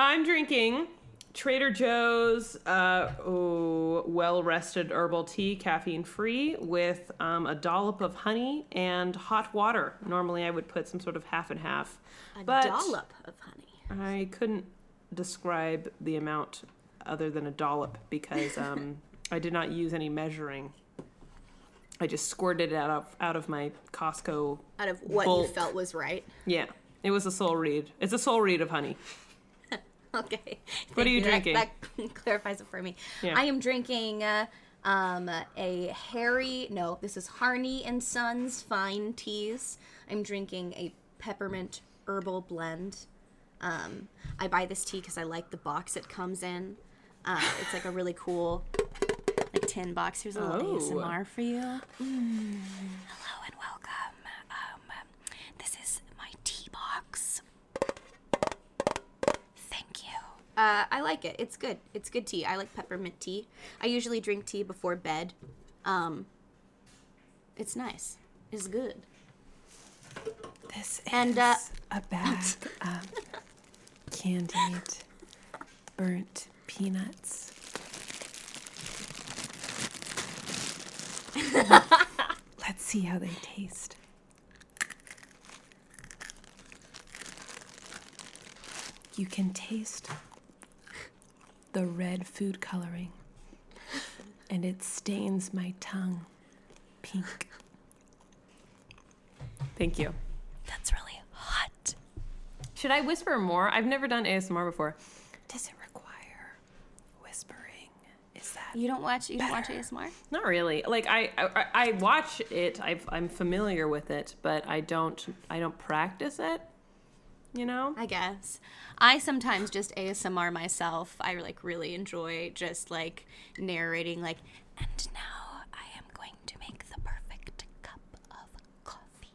I'm drinking Trader Joe's uh, oh, well rested herbal tea, caffeine free, with um, a dollop of honey and hot water. Normally, I would put some sort of half and half. A but dollop of honey. I couldn't describe the amount other than a dollop because um, I did not use any measuring. I just squirted it out of out of my Costco. Out of what you felt was right. Yeah, it was a soul read. It's a soul read of honey. Okay. What are you drinking? That, that clarifies it for me. Yeah. I am drinking uh, um, a Harry. No, this is Harney and Sons fine teas. I'm drinking a peppermint herbal blend. Um, I buy this tea because I like the box it comes in. Uh, it's like a really cool like tin box. Here's a little Oh. ASMR for you. Hello Uh, I like it. It's good. It's good tea. I like peppermint tea. I usually drink tea before bed. Um, it's nice. It's good. This is And, uh, a bag of candied burnt peanuts. Let's see how they taste. You can taste the red food coloring, and it stains my tongue pink. Thank you. That's really hot. Should I whisper more? I've never done ASMR before. Does it require whispering? Is that You don't watch. You don't watch ASMR. not really? Like I, I, I watch it. I've, I'm familiar with it, but I don't, I don't practice it. You know? I guess. I sometimes just ASMR myself. I like really enjoy just like narrating like and now I am going to make the perfect cup of coffee.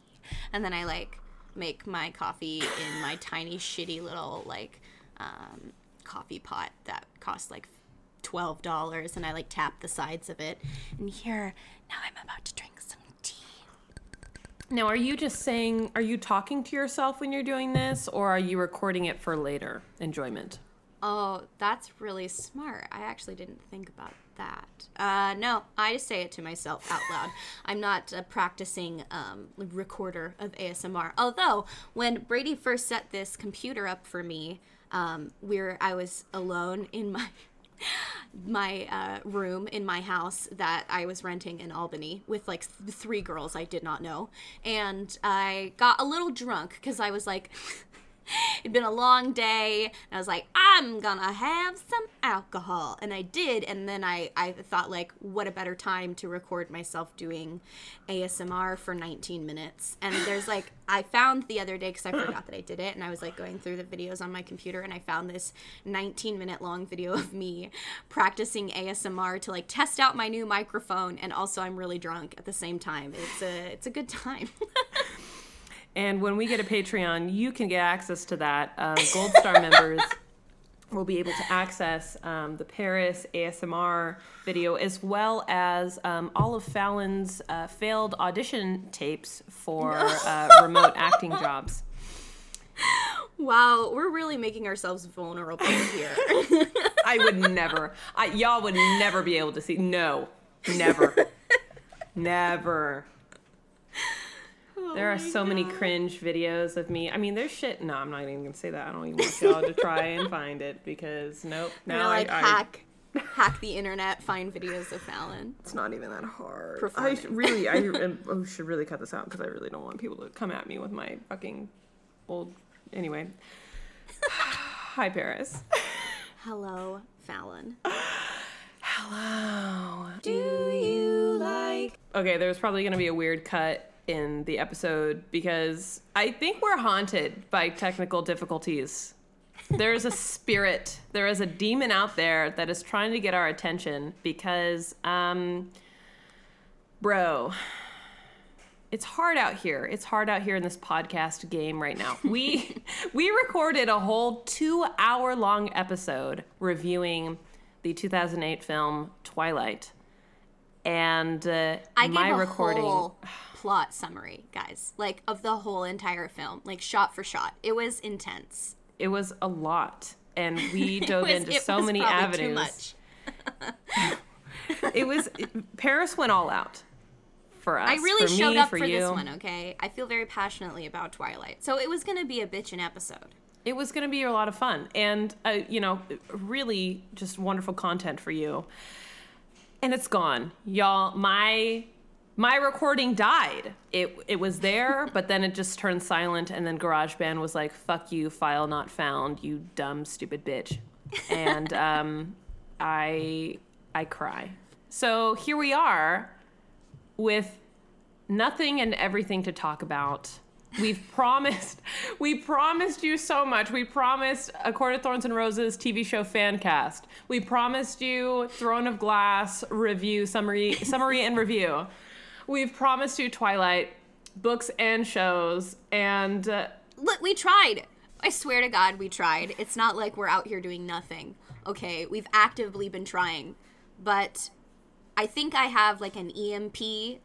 And then I like make my coffee in my tiny shitty little like um, coffee pot that costs like twelve dollars and I like tap the sides of it. And here now I'm about to drink some. Now, are you just saying? Are you talking to yourself when you're doing this, or are you recording it for later enjoyment? Oh, that's really smart. I actually didn't think about that. Uh, no, I just say it to myself out loud. I'm not a practicing um, recorder of ASMR. Although, when Brady first set this computer up for me, um, we're I was alone in my my uh, room in my house that I was renting in Albany with like th- three girls I did not know, and I got a little drunk because I was like. It'd been a long day, and I was like, I'm gonna have some alcohol. And I did, and then I, I thought, like, what a better time to record myself doing ASMR for 19 minutes. And there's like, I found the other day, because I forgot that I did it, and I was like going through the videos on my computer, and I found this 19 minute long video of me practicing ASMR to like test out my new microphone, and also I'm really drunk at the same time. It's a, it's a good time. And when we get a Patreon, you can get access to that. Uh, Gold Star members will be able to access um, the Paris ASMR video as well as um, all of Fallon's uh, failed audition tapes for uh, remote acting jobs. wow, we're really making ourselves vulnerable here. I would never, I, y'all would never be able to see. No, never, never. There are so many cringe videos of me. I mean, there's shit. No, I'm not even gonna say that. I don't even want y'all to try and find it because nope. Now Now I, like I- hack hack the internet, find videos of Fallon. it's not even that hard. I Performing. should really, I um, oh, should really cut this out because I really don't want people to come at me with my fucking old. Anyway, hi Paris. Hello, Fallon. Hello. Do you like Okay, there's probably going to be a weird cut in the episode because I think we're haunted by technical difficulties. There's a spirit, there is a demon out there that is trying to get our attention because, um, bro, it's hard out here. It's hard out here in this podcast game right now. We we recorded a whole two hour long episode reviewing the 2008 film Twilight, and uh, I gave my a recording. whole plot summary, guys, like of the whole entire film, like shot for shot. It was intense. It was a lot. and we dove was- into so many avenues. much. It was Paris went all out for us. I really for showed me, up for, for, this one, okay? I feel very passionately about Twilight. So it was going to be a bitchin' episode. It was going to be a lot of fun, and uh, you know, really just wonderful content for you. And it's gone, y'all. My my recording died. It it was there, but then it just turned silent, and then GarageBand was like, "Fuck you, file not found, you dumb stupid bitch," and um, I I cry. So here we are with nothing and everything to talk about. We've promised, we promised you so much. We promised a Court of Thorns and Roses TV show fan cast. We promised you Throne of Glass review summary, summary and review. We've promised you Twilight books and shows, and uh, Look, we tried. I swear to God, we tried. It's not like we're out here doing nothing. Okay, we've actively been trying. But I think I have like an EMP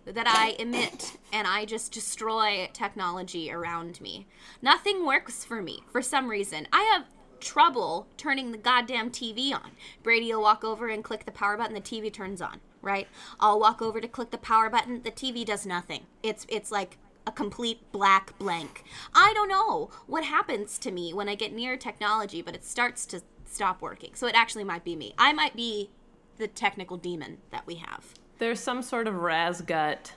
that I emit and I just destroy technology around me. Nothing works for me for some reason. I have trouble turning the goddamn TV on. Brady will walk over and click the power button, the TV turns on, right? I'll walk over to click the power button, the TV does nothing. It's it's like a complete black blank. I don't know what happens to me when I get near technology, but it starts to stop working. So it actually might be me. I might be the technical demon that we have. there's some sort of rasgut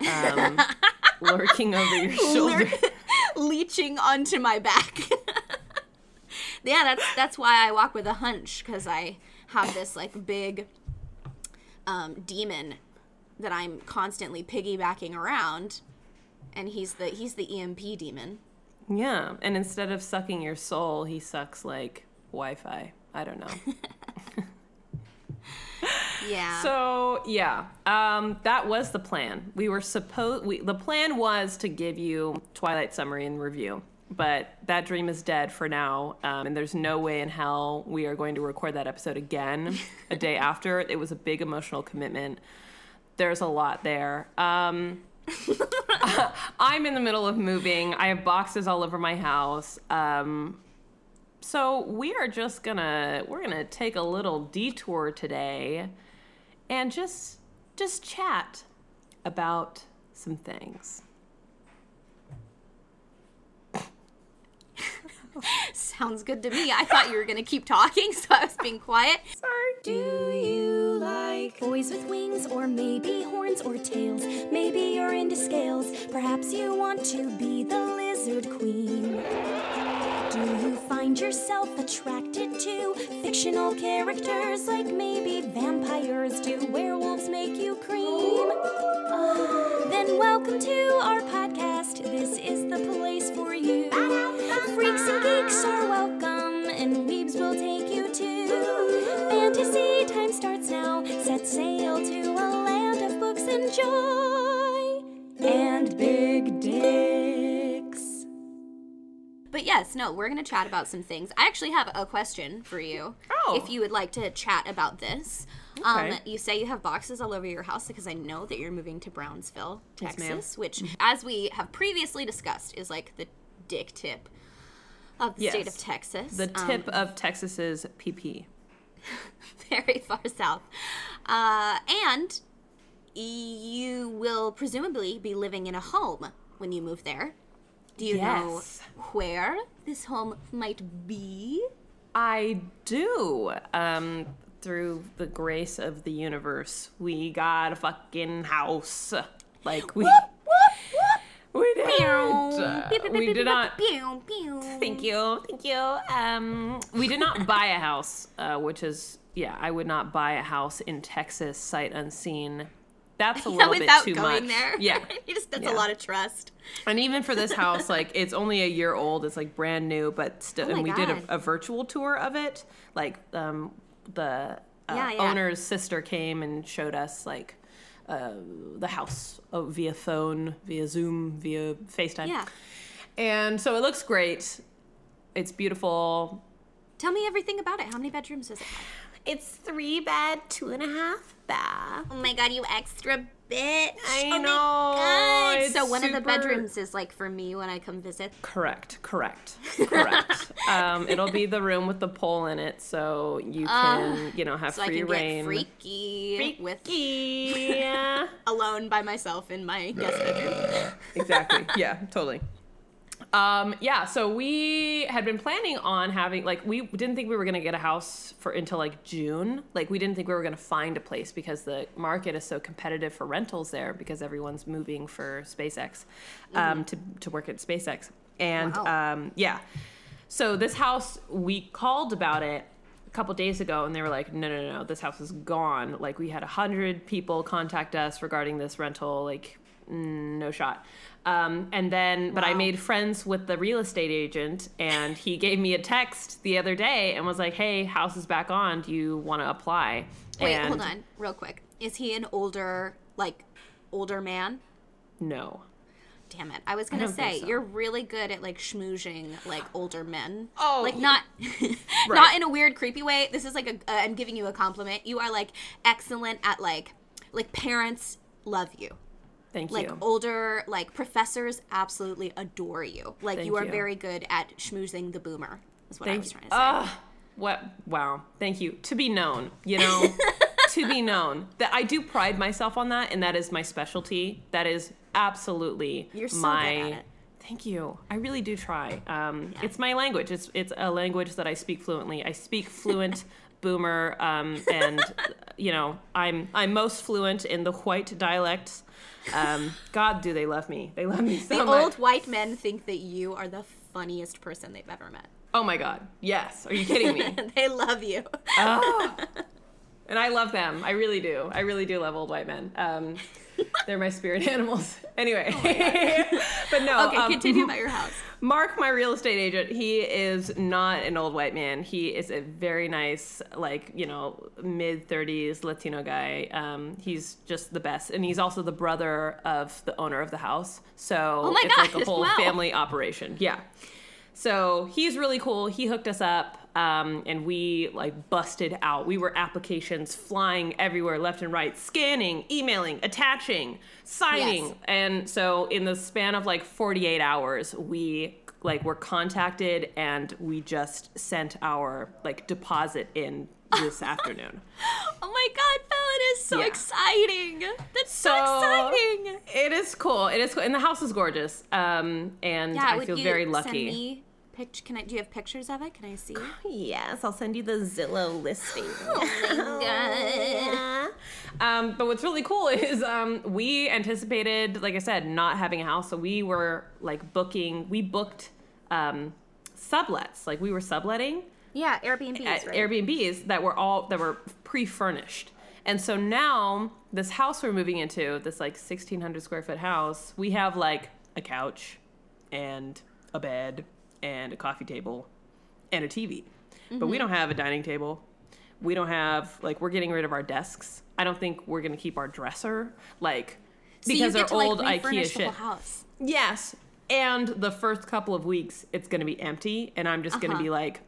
um, lurking over your shoulder. leeching onto my back. yeah, that's that's why I walk with a hunch because I have this like big um, demon that I'm constantly piggybacking around, and he's the he's the EMP demon. Yeah, and instead of sucking your soul, he sucks like Wi-Fi. I don't know. Yeah. So yeah, um, that was the plan. We were supposed. We, the plan was to give you Twilight summary and review, but that dream is dead for now. Um, and there's no way in hell we are going to record that episode again a day after. It was a big emotional commitment. There's a lot there. Um, I'm in the middle of moving. I have boxes all over my house. Um, so we are just gonna we're gonna take a little detour today and just just chat about some things. Sounds good to me. I thought you were gonna keep talking, so I was being quiet. Sorry. Do you like boys with wings, or maybe horns or tails? Maybe you're into scales. Perhaps you want to be the lizard queen. Do you find yourself attracted to fictional characters like maybe vampires? Do werewolves make you cream? Then welcome to our podcast. This is the place for you. Freaks and geeks are welcome, and weebs will take you to fantasy time starts now. Set sail to a land of books and joy and big dicks. But yes, no, we're gonna chat about some things. I actually have a question for you. Oh. If you would like to chat about this. Okay. Um, you say you have boxes all over your house because I know that you're moving to Brownsville, Yes. Texas, which, as we have previously discussed, is like the dick tip of the state of Texas. The Um, tip of Texas's PP. very far south. Uh, and you will presumably be living in a home when you move there. Do you know where this home might be? I do. Um, through the grace of the universe, we got a fucking house. Like we, we did. We did not. Thank you, thank you. Um, we did not buy a house, uh, which is yeah, I would not buy a house in Texas, sight unseen. That's a Yeah, little bit without too going much. there. Yeah, You just that's Yeah. a lot of trust. and even for this house, like it's only a year old. It's like brand new, but still. Oh and we did a, a virtual tour of it. Like um, the uh, Yeah, owner's sister came and showed us like uh, the house uh, via phone, via Zoom, via FaceTime. Yeah. And so it looks great. It's beautiful. Tell me everything about it. How many bedrooms does it have? It's three bed, two and a half bath. Oh my god, you extra bitch. I oh know, My God. So one of the bedrooms is like for me when I come visit. Correct, correct, correct. um, it'll be the room with the pole in it, so you can, you know, have So I free can reign. get freaky, with Yeah. alone by myself in my guest bedroom. exactly. Yeah, totally. Um, yeah, so we had been planning on having like we didn't think we were gonna get a house for until like June. Like we didn't think we were gonna find a place because the market is so competitive for rentals there because everyone's moving for SpaceX um, to to work at SpaceX. And Wow. um, yeah, so this house we called about it a couple days ago and they were like no no no this house is gone like we had a hundred people contact us regarding this rental like mm, no shot um, and then but i made friends with the real estate agent and he gave me a text the other day and was like hey house is back on do you want to apply Wait, and hold on, real quick. Is he an older, like, older man? no Damn it! I was gonna don't say so. you're really good at like schmoozing like older men. Oh, like not, Right. not in a weird, creepy way. This is like a. Uh, I'm giving you a compliment. You are like excellent at like, like parents love you. Thank Like you older, like professors absolutely adore you. Like Thank you are you. very good at schmoozing the boomer. Is what I was trying to say. Ah, what? Wow. Thank you. To be known, you know, to be known that I do pride myself on that, and that is my specialty. That is absolutely You're so good my. at it. Thank you. I really do try. Um, It's my language. It's it's a language that I speak fluently. I speak fluent boomer, um, and you know, I'm I'm most fluent in the white dialects. Um, God, do they love me? They love me so the much. old white men think that you are the funniest person they've ever met. oh my God. Yes. Are you kidding me? they love you. And I love them. I really do. I really do love old white men. Um, they're my spirit animals. Anyway, but no. okay, um, continue about your house. Mark, my real estate agent, he is not an old white man. He is a very nice, like you know, mid thirties Latino guy. Um, he's just the best, and he's also the brother of the owner of the house. So Oh it's like a whole wow. family operation. Yeah. So he's really cool. He hooked us up, um, and we like busted out. We were applications flying everywhere, left and right, scanning, emailing, attaching, signing, Yes. and so in the span of like 48 hours, we like were contacted, and we just sent our like deposit in this afternoon. Oh my god, Bella, it is so Yeah. exciting. That's so, So exciting. It is cool. It is cool, and the house is gorgeous. Um, and Yeah, I feel very Send lucky. Me pict- can I do you have pictures of it? Can I see? Yes, I'll send you the Zillow listing. oh God. Um, but what's really cool is um, we anticipated, like I said, not having a house, so we were like booking. We booked um, sublets, like we were subletting Yeah, Airbnbs, at right? Airbnbs that were all that were pre-furnished. And so now this house we're moving into, this like 1600 square foot house, we have like a couch and a bed and a coffee table and a TV. But we don't have a dining table. We don't have like we're getting rid of our desks. I don't think we're going to keep our dresser like so because they're to, old like, IKEA shit. house. Yes. And the first couple of weeks, it's going to be empty, and I'm just going Uh-huh. to be like,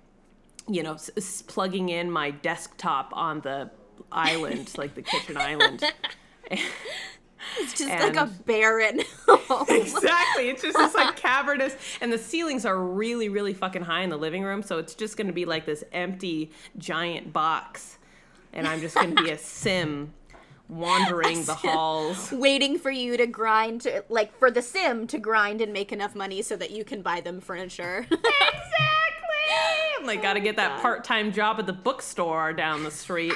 you know, s- s- plugging in my desktop on the island, like the kitchen island. It's just like a barren home. exactly. It's just this like cavernous, and the ceilings are really, really fucking high in the living room, so it's just going to be like this empty giant box, and I'm just going to be a sim wandering the halls. Waiting for you to grind, to, like for the sim to grind and make enough money so that you can buy them furniture. Exactly. I'm like, got to get that part-time job at the bookstore down the street.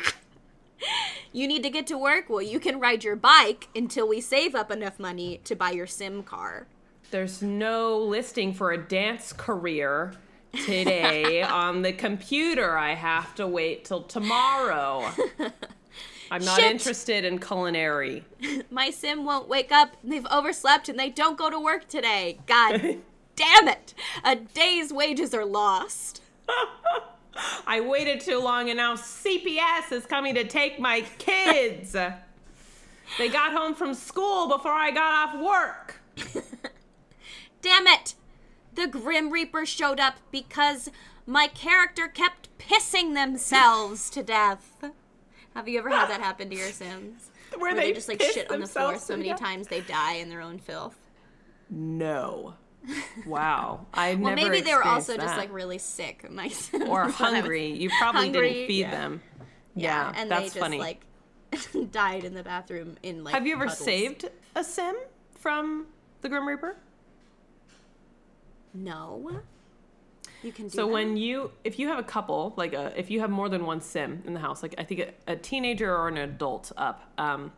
You need to get to work. Well, you can ride your bike until we save up enough money to buy your sim car. There's no listing for a dance career today on the computer. I have to wait till tomorrow. I'm not Shit. interested in culinary. My sim won't wake up. They've overslept and they don't go to work today. God damn it. A day's wages are lost. I waited too long and now CPS is coming to take my kids. they got home from school before I got off work. Damn it! The Grim Reaper showed up because my character kept pissing themselves to death. Have you ever had that happen to your Sims? where they, just like shit on the floor so many death? times they die in their own filth. No. Wow. I Well, never maybe they were also just like really sick. My or hungry. You probably Hungry, didn't feed yeah. them. Yeah, Yeah, and that's they just funny. like died in the bathroom in like. Have you ever puddles. saved a sim from the Grim Reaper? No. You can do So that? when you, if you have a couple, like a, if you have more than one sim in the house, like I think a, a teenager or an adult up, um,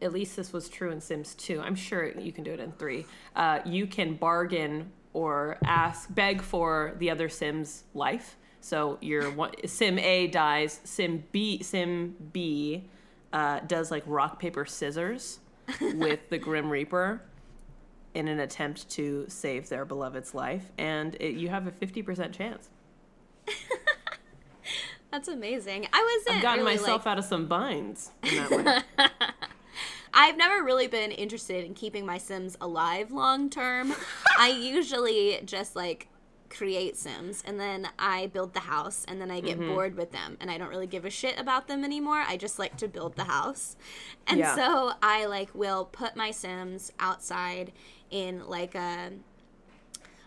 at least this was true in Sims 2. I'm sure you can do it in 3. Uh, you can bargain or ask, beg for the other Sim's life. So your one, Sim A dies, Sim B, Sim B uh, does like rock paper scissors with the Grim Reaper in an attempt to save their beloved's life, and it, you have a 50% chance. That's amazing. I wasn't I've gotten really, myself like, out of some binds in that way. I've never really been interested in keeping my Sims alive long term. I usually just like create Sims and then I build the house and then I get Mm-hmm. bored with them and I don't really give a shit about them anymore. I just like to build the house. And Yeah. so I like will put my Sims outside in like a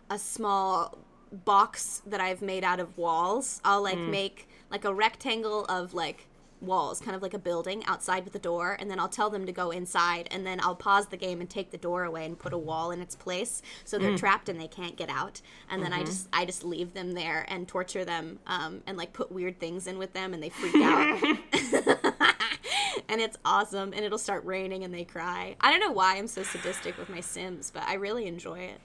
a small box that I've made out of walls. I'll like make like a rectangle of like walls, kind of like a building outside with a door, and then I'll tell them to go inside, and then I'll pause the game and take the door away and put a wall in its place, so they're trapped and they can't get out. And then I just I just leave them there and torture them, um, and like put weird things in with them, and they freak out. and it's awesome, and it'll start raining and they cry. I don't know why I'm so sadistic with my Sims, but I really enjoy it.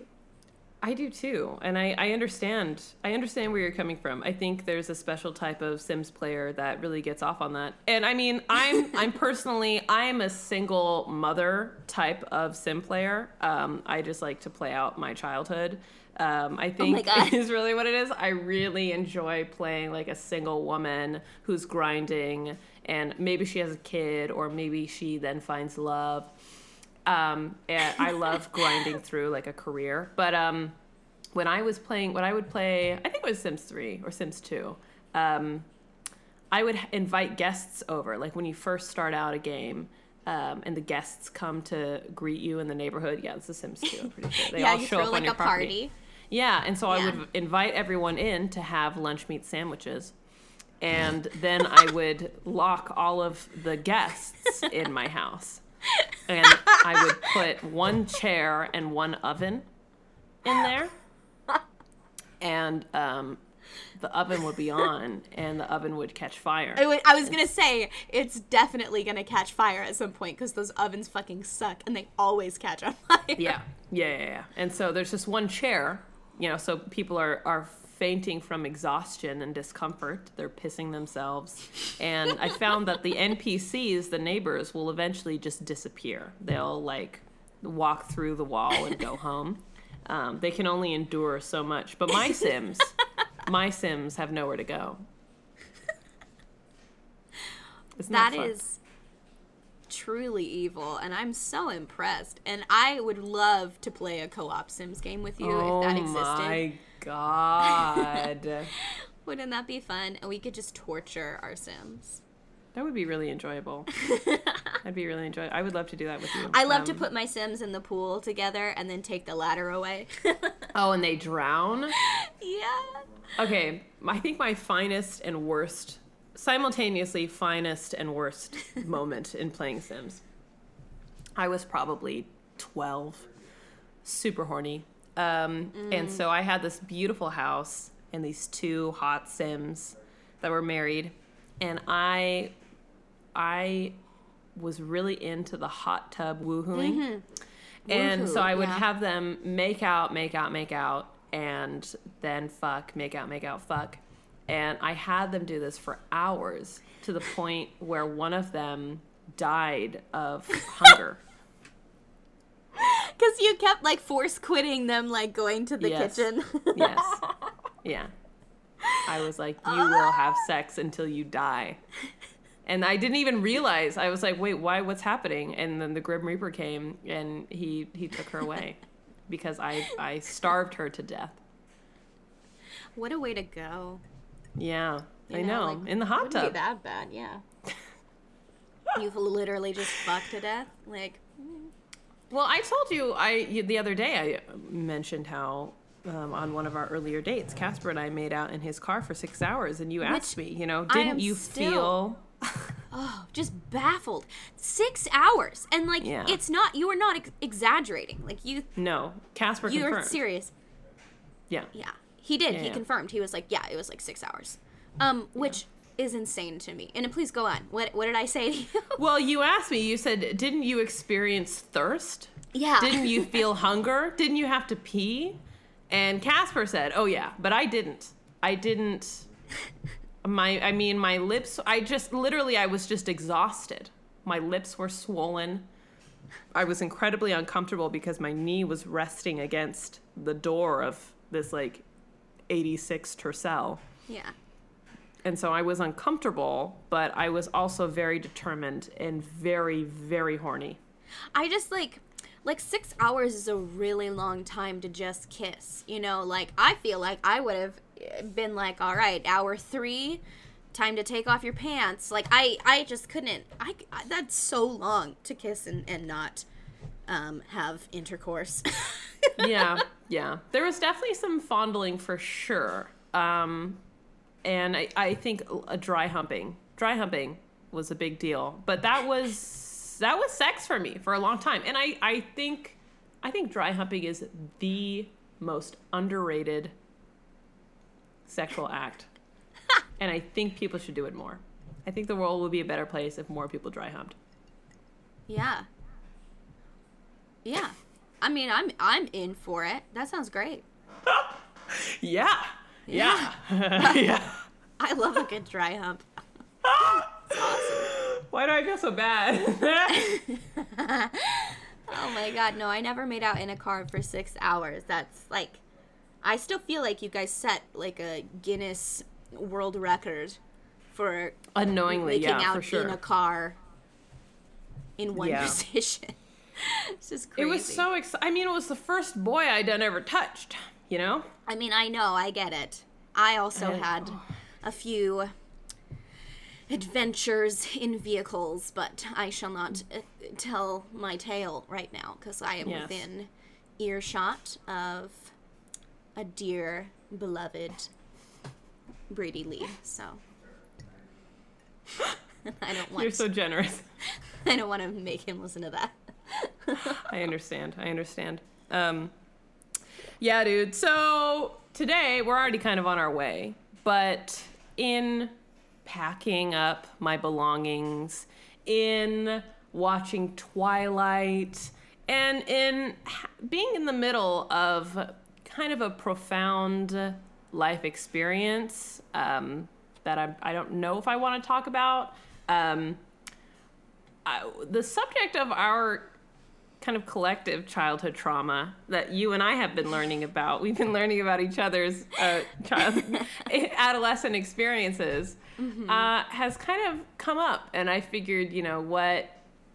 I do too, and I, I understand. I understand where you're coming from. I think there's a special type of Sims player that really gets off on that. And I mean, I'm I'm personally I'm a single mother type of Sim player. Um, I just like to play out my childhood. Um, I think God. is really what it is. I really enjoy playing like a single woman who's grinding, and maybe she has a kid, or maybe she then finds love um, and I love grinding through like a career. But um, when I was playing, when I would play, I think it was Sims 3 or Sims 2, um, I would invite guests over. Like when you first start out a game. Um, and the guests come to greet you in the neighborhood. Yeah, it's The Sims 2. I'm pretty sure they yeah, all show throw up on like your a property. party. Yeah, and so I would invite everyone in to have lunch meat sandwiches. And then I would lock all of the guests in my house. And I would put one chair and one oven in there. And um, the oven would be on and the oven would catch fire. I, would, I was gonna say it's definitely gonna catch fire at some point because those ovens fucking suck and they always catch on fire. Yeah, yeah, yeah, yeah. And so there's just one chair, you know, so people are are fainting from exhaustion and discomfort. They're pissing themselves. And I found that the NPCs, the neighbors, will eventually just disappear. They'll like walk through the wall and go home. Um, they can only endure so much. But my Sims, my Sims have nowhere to go. It's That is truly evil, and I'm so impressed. And I would love to play a co-op Sims game with you oh if that existed. God. Wouldn't that be fun? And we could just torture our Sims. That would be really enjoyable. I'd be really enjoyable. I would love to do that with you. I love to Um, put my Sims in the pool together and then take the ladder away. Oh, and they drown. yeah. Okay, I think my finest and worst, simultaneously finest and worst moment in playing Sims. I was probably twelve, super horny, um, and so I had this beautiful house and these two hot Sims that were married, and I, I was really into the hot tub woohooing. And so I would yeah. have them make out, make out, make out, and then fuck, make out, make out, fuck. And I had them do this for hours to the point where one of them died of hunger. Because you kept like force quitting them, like going to the Yes. kitchen. Yes. Yeah. I was like, you will have sex until you die. And I didn't even realize. I was like, wait, why? What's happening? And then the Grim Reaper came and he he took her away because I I starved her to death. what a way to go. Yeah, You I know. like, In the hot tub. Be that bad, yeah. You've literally just fucked to death. Like, Well, I told you I the other day I mentioned how um, on one of our earlier dates, Casper and I made out in his car for six hours, and you asked me, you know, didn't you still- feel? oh, just baffled. Six hours, and like, Yeah. it's not. You are not ex- exaggerating. Like you, No, Casper you are serious. Yeah, Yeah, he did. Yeah, he yeah. confirmed. He was like, yeah, it was like six hours, um, which is insane to me. And please go on. What what did I say to you? Well, you asked me. You said, "Didn't you experience thirst? yeah. Didn't you feel hunger? Didn't you have to pee?" And Casper said, "Oh yeah, but I didn't. I didn't. My, I mean, my lips. I just literally, I was just exhausted. My lips were swollen. I was incredibly uncomfortable because my knee was resting against the door of this like 86 Tercel." yeah. And so I was uncomfortable, but I was also very determined and very, very horny. I just like like 6 hours is a really long time to just kiss. You know, like I feel like I would have been like, "All right, hour 3, time to take off your pants." Like I I just couldn't I, I that's so long to kiss and and not um have intercourse. Yeah, yeah. There was definitely some fondling for sure. Um, and I, I think a dry humping, dry humping was a big deal. But that was that was sex for me for a long time. And I, I think I think dry humping is the most underrated sexual act. and I think people should do it more. I think the world would be a better place if more people dry humped. yeah. Yeah. I mean, I'm I'm in for it. That sounds great. Yeah. Yeah. yeah. I love a good dry hump. Why do I feel so bad? Oh my god, no, I never made out in a car for six hours. That's like, I still feel like you guys set like a Guinness World Record for Unknowingly, making yeah, out sure. in a car in one Yeah. position. it's just crazy. It was so exciting. I mean, it was the first boy I'd done ever touched, you know? I mean, I know, I get it. I also I- had a few adventures in vehicles, but I shall not uh, tell my tale right now because I am Yes. within earshot of a dear beloved Brady Lee. So I don't want You're so generous. I don't want to make him listen to that. I understand. I understand. Um, yeah, dude. So today we're already kind of on our way, but in packing up my belongings, in watching Twilight, and in being in the middle of kind of a profound life experience um, that I, I don't know if I want to talk about. Um, I, the subject of our kind of collective childhood trauma that you and I have been learning about. We've been learning about each other's uh, child adolescent experiences. Uh, has kind of come up, and I figured, you know, what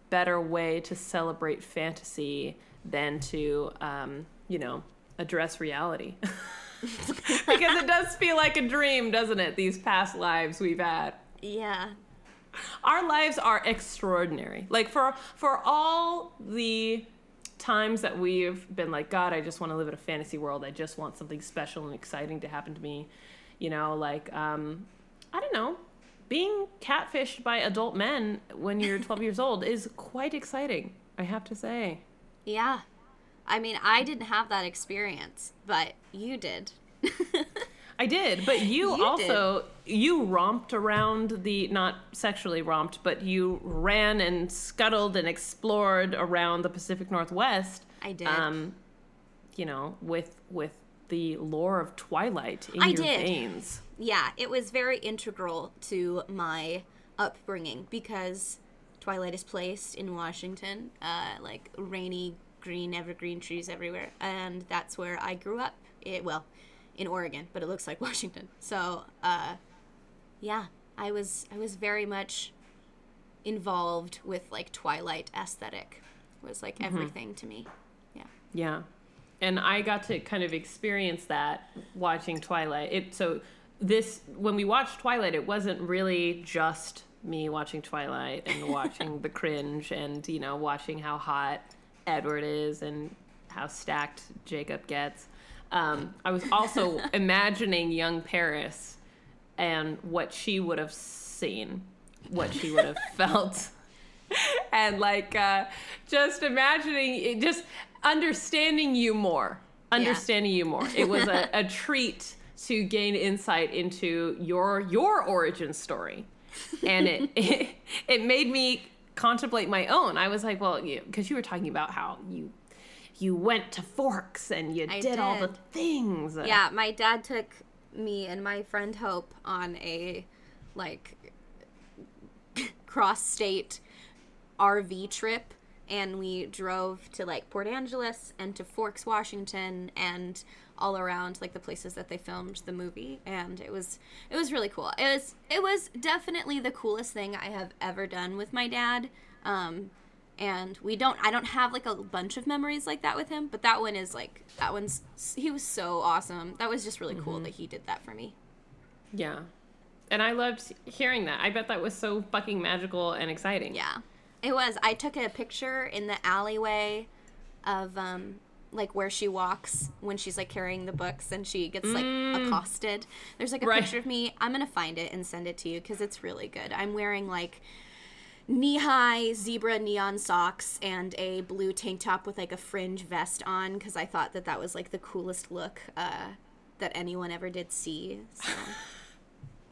better way to celebrate fantasy than to, um, you know, address reality. because it does feel like a dream, doesn't it? These past lives we've had Yeah. Our lives are extraordinary. Like for for all the times that we've been like, God, I just want to live in a fantasy world. I just want something special and exciting to happen to me. You know, like um, I don't know, being catfished by adult men when you're 12 years old is quite exciting. I have to say. Yeah. I mean, I didn't have that experience, but you did. I did, but you, You also you romped around the not sexually romped, but you ran and scuttled and explored around the Pacific Northwest. I did. Um, you know, with with the lore of Twilight in I your did. veins. yeah, it was very integral to my upbringing because Twilight is placed in Washington, uh, like rainy green evergreen trees everywhere, and that's where I grew up. It well, in Oregon, but it looks like Washington. So, uh, yeah, I was I was very much involved with like Twilight aesthetic. It was like everything to me. Yeah. Yeah. And I got to kind of experience that watching Twilight. It so this when we watched Twilight, it wasn't really just me watching Twilight and watching The Cringe and, you know, watching how hot Edward is and how stacked Jacob gets. Um, I was also imagining young Paris and what she would have seen, what she would have felt. and like uh, just imagining just understanding you more understanding you more. It was a, a treat to gain insight into your your origin story. And it it, it made me contemplate my own. I was like well because you, you were talking about how you you went to forks and you I did, all the things Yeah, my dad took me and my friend Hope on a like cross state RV trip and we drove to like Port Angeles and to Forks, Washington and all around like the places that they filmed the movie and it was it was really cool. It was it was definitely the coolest thing I have ever done with my dad. Um and we don't i don't have like a bunch of memories like that with him but that one is like that one's he was so awesome. That was just really cool that he did that for me. Yeah. And i loved hearing that. I bet that was so fucking magical and exciting. Yeah. It was. I took a picture in the alleyway of um like where she walks when she's like carrying the books and she gets like accosted. There's like a Right. picture of me. I'm gonna find it and send it to you because it's really good. I'm wearing like knee-high zebra neon socks and a blue tank top with like a fringe vest on because i thought that that was like the coolest look uh, that anyone ever did see so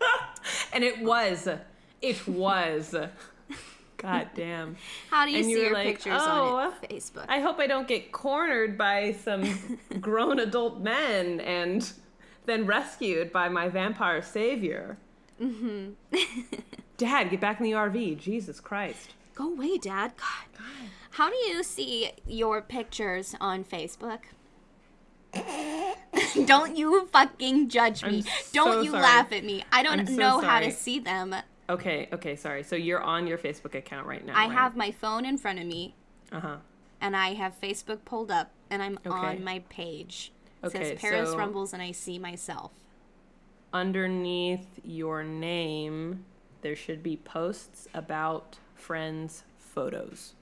and it was it was god damn how do you And see you your like, pictures "Oh, on it? facebook I hope I don't get cornered by some grown adult men and then rescued by my vampire savior. Mm-hmm. Dad, get back in the RV. Jesus Christ. Go away, Dad. God. How do you see your pictures on Facebook? don't you fucking judge me. I'm don't you sorry. laugh at me. I don't so know how to see them. Okay, okay, sorry. So you're on your Facebook account right now. I right? have my phone in front of me Uh huh. and I have Facebook pulled up and I'm Okay. on my page. It Okay, says Paris so- Rumbles and I see myself. Underneath your name, there should be posts about friends' photos.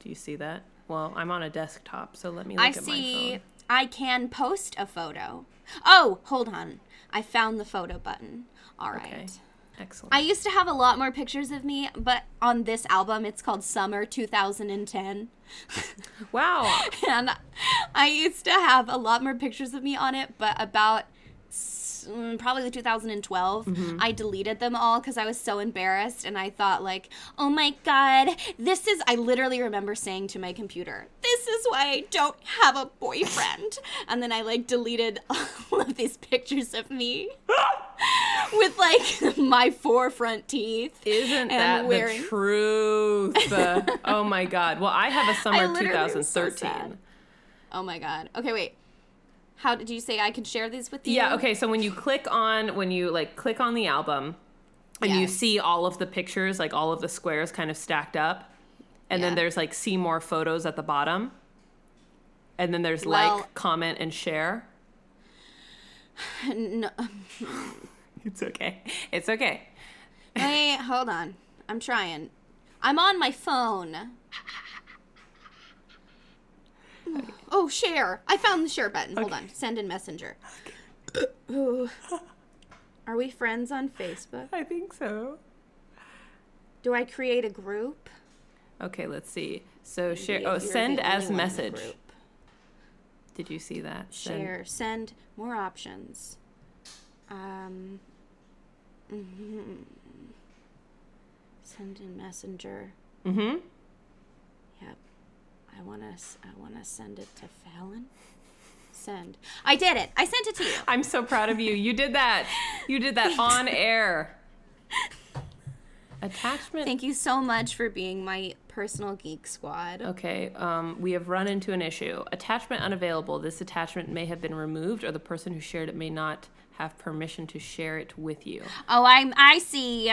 Do you see that? Well, I'm on a desktop, so let me look I at my see phone. I can post a photo. Oh, hold on. I found the photo button. All right. Okay. Excellent. I used to have a lot more pictures of me, but on this album, it's called Summer 2010. wow. and I used to have a lot more pictures of me on it, but about mm, probably 2012, I deleted them all because I was so embarrassed and I thought, like, oh my god, this is. I literally remember saying to my computer, this is why I don't have a boyfriend. and then I, like, deleted all of these pictures of me. With like my four front teeth, Isn't that wearing- the truth? Uh, oh my god. Well, I have a summer literally was so 2013. Oh my god. Okay, wait. How did you say I could share these with you? yeah, okay. So when you click on when you like click on the album and you see all of the pictures, like all of the squares kind of stacked up, and then there's like see more photos at the bottom. And then there's Well- like, comment and share. No, It's okay. It's okay. wait, hold on. I'm trying. I'm on my phone. Oh, share. I found the share button. Hold on. Send in Messenger. Ooh. Are we friends on Facebook? I think so. Do I create a group? Okay, let's see. So share oh send as only one in the message. Did you see that? Share. Send more options. Um. mhm. Send in Messenger. Mm-hmm. I wanna. s- I wanna send it to Fallon. Send. I did it. I sent it to you. I'm so proud of you. You did that. You did that on air. Attachment. Thank you so much for being my personal geek squad. Okay, um, we have run into an issue. Attachment unavailable. This attachment may have been removed, or the person who shared it may not have permission to share it with you. Oh, I'm. I see.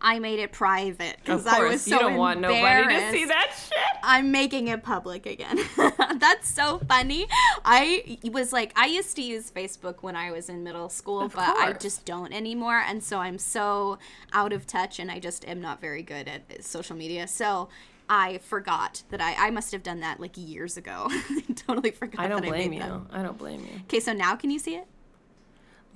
I made it private because I was so you don't want nobody to see that shit. I'm making it public again. That's so funny. I was like, I used to use Facebook when I was in middle school, Of but I just don't anymore. And so I'm so out of touch and I just am not very good at social media. So I forgot that I, I must have done that like years ago. I totally forgot I don't that blame I you. I don't blame you. Okay, so now can you see it?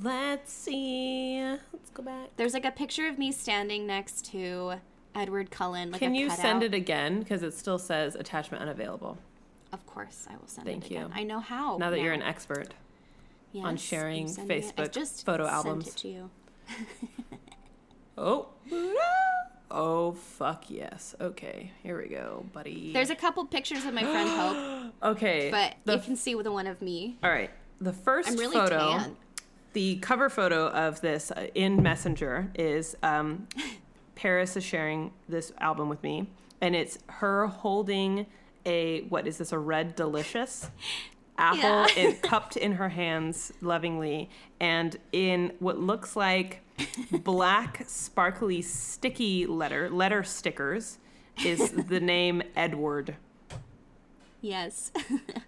Let's see. Let's go back. There's like a picture of me standing next to Edward Cullen. Like Can you cutout. send it again? Because it still says attachment unavailable. Of course, I will send Thank it again. Thank you. I know how. Now that you're an expert. on sharing I'm it. I Facebook just photo sent albums. it to you. Oh. Oh, fuck yes. Okay, here we go, buddy. There's a couple pictures of my friend Hope, okay, but the, you can see with the one of me. all right. The 1st I'm really photo, tan. The cover photo of this uh, in Messenger is um, Paris is sharing this album with me, and it's her holding a what is this? A red delicious apple Yeah. cupped in her hands lovingly, and in what looks like black, sparkly, sticky letter letter stickers is the name Edward. Yes.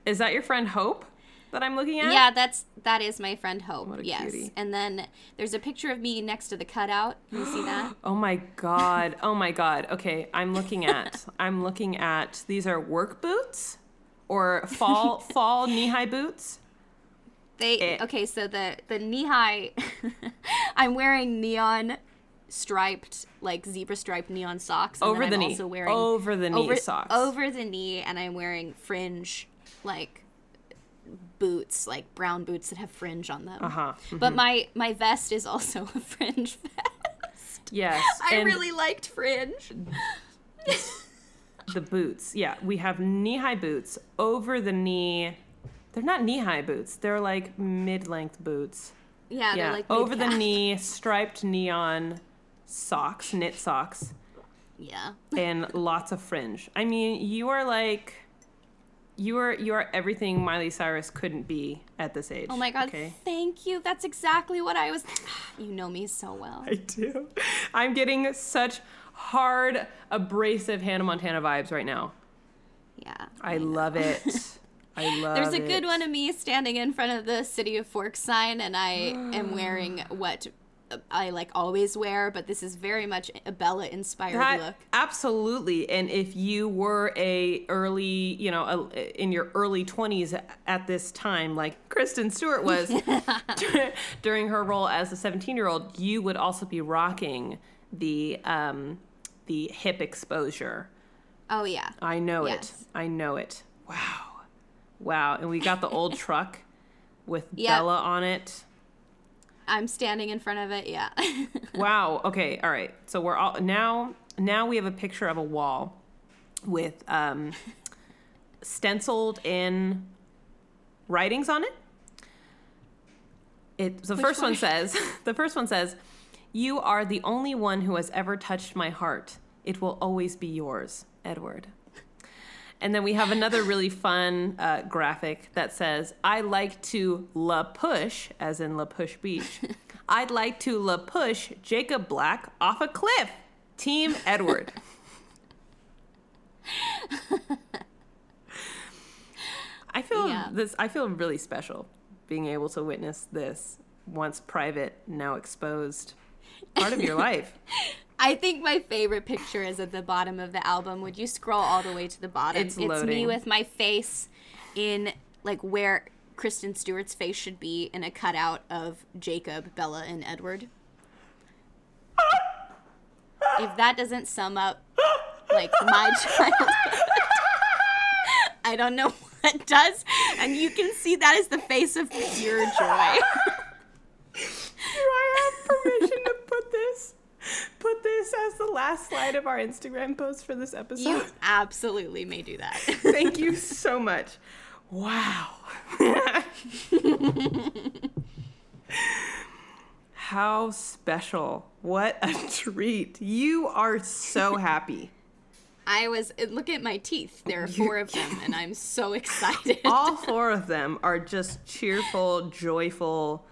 Is that your friend Hope that I'm looking at? yeah, that's that is my friend Hope. Yes. cutie. And then there's a picture of me next to the cutout. Can you see that? Oh my god. Oh my god. Okay, I'm looking at I'm looking at these are work boots or fall fall knee-high boots. They Eh. okay, so the the knee high I'm wearing neon striped like zebra striped neon socks and Over the I'm knee. also wearing Over the knee over, socks. over the knee and I'm wearing fringe like boots like brown boots that have fringe on them. Uh-huh. But my my vest is also a fringe vest. Yes. I really liked fringe. the boots. Yeah, we have knee-high boots over the knee. They're not knee-high boots. They're like mid-length boots. Yeah, yeah, they're like over the knee striped neon socks, knit socks. Yeah. and lots of fringe. I mean, you are like you are you are everything Miley Cyrus couldn't be at this age. Oh my god, Okay. thank you. That's exactly what I was You know me so well. I do. I'm getting such hard, abrasive Hannah Montana vibes right now. Yeah. I love it. I love There's a it. good one of me standing in front of the City of Forks sign, and I am wearing what I like always wear, but this is very much a Bella inspired That- look. Absolutely. And if you were a early, you know, a, in your early 20s at this time, like Kristen Stewart was during her role as a 17-year-old, you would also be rocking the um, the hip exposure. Oh yeah. I know Yes. it. I know it. Wow. Wow. And we got the old truck with Yep. Bella on it. I'm standing in front of it. Yeah. Wow. Okay. All right. So we're all now. Now we have a picture of a wall with um, stenciled in writings on it. It. The first one one? says. The first one says, "You are the only one who has ever touched my heart. It will always be yours, Edward." And then we have another really fun uh, graphic that says, I like to la push, as in La Push Beach. I'd like to la push Jacob Black off a cliff. Team Edward. I feel Yeah. this I feel really special being able to witness this once private, now exposed part of your life. I think my favorite picture is at the bottom of the album. Would you scroll all the way to the bottom? It's me loading. with my face in like where Kristen Stewart's face should be in a cutout of Jacob, Bella, and Edward. if that doesn't sum up like my childhood, I don't know what does. And you can see that is the face of pure joy. Do I have permission to put this put this as the last slide of our Instagram post for this episode? You absolutely may do that. Thank you so much. Wow. How special. What a treat. You are so happy. I was uh, look at my teeth. There are four of them, and I'm so excited. All four of them are just cheerful, joyful